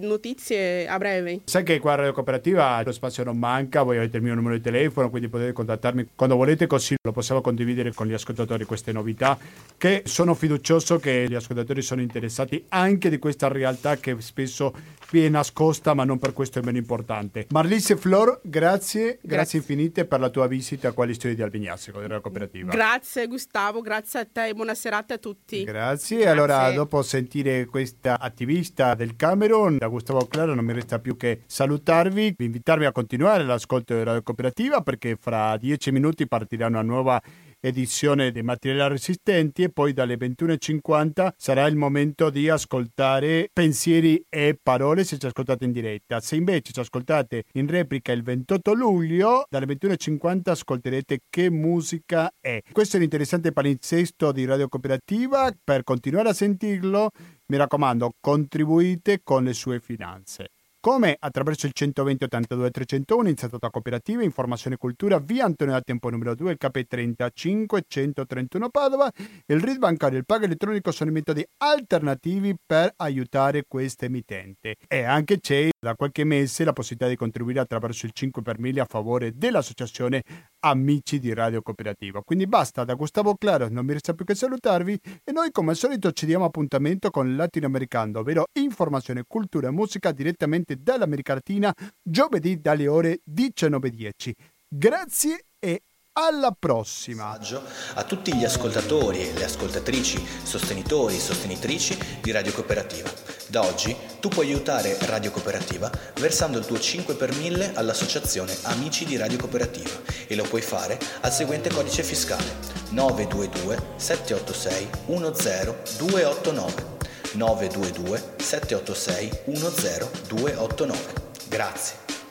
notizie a breve. Sai che qua a Radio Cooperativa lo spazio non manca, voi avete il mio numero di telefono, quindi potete contattarmi quando volete, così lo possiamo condividere con gli ascoltatori queste novità, che sono fiducioso che gli ascoltatori sono interessati anche di questa realtà che spesso viene nascosta, ma non per questo è meno importante. Marlise Flor, grazie, grazie, Grazie. infinite per la tua visita qua agli studi di Albignazzico, di Radio Cooperativa. Grazie Gustavo, grazie a te e buona serata a tutti. Grazie. Allora, Grazie. dopo sentire questa attivista del Camerun, da Gustavo Claro, non mi resta più che salutarvi, invitarvi a continuare l'ascolto Radio Cooperativa perché fra dieci minuti partirà una nuova edizione dei materiali resistenti e poi dalle 21.50 sarà il momento di ascoltare pensieri e parole se ci ascoltate in diretta. Se invece ci ascoltate in replica il 28 luglio, dalle 21.50 ascolterete che musica è. Questo è l'interessante palinsesto di Radio Cooperativa. Per continuare a sentirlo, mi raccomando, contribuite con le sue finanze. Come attraverso il 120 82 301 iniziato cooperativa, informazione e cultura via Antonio da Tempo numero 2, il KP35 131 Padova, il RID bancario e il pago elettronico sono i metodi alternativi per aiutare questa emittente. E anche c'è da qualche mese la possibilità di contribuire attraverso il 5 per 1000 a favore dell'associazione Amici di Radio Cooperativa. Quindi basta, da Gustavo Claro non mi resta più che salutarvi e noi come al solito ci diamo appuntamento con Latinoamericano, ovvero informazione, cultura e musica direttamente dall'America Latina, giovedì dalle ore 19.10. Grazie e alla prossima! A tutti gli ascoltatori e le ascoltatrici, sostenitori e sostenitrici di Radio Cooperativa. Da oggi tu puoi aiutare Radio Cooperativa versando il tuo 5 per 1000 all'associazione Amici di Radio Cooperativa e lo puoi fare al seguente codice fiscale 922 786 10289 922 786 10289. Grazie.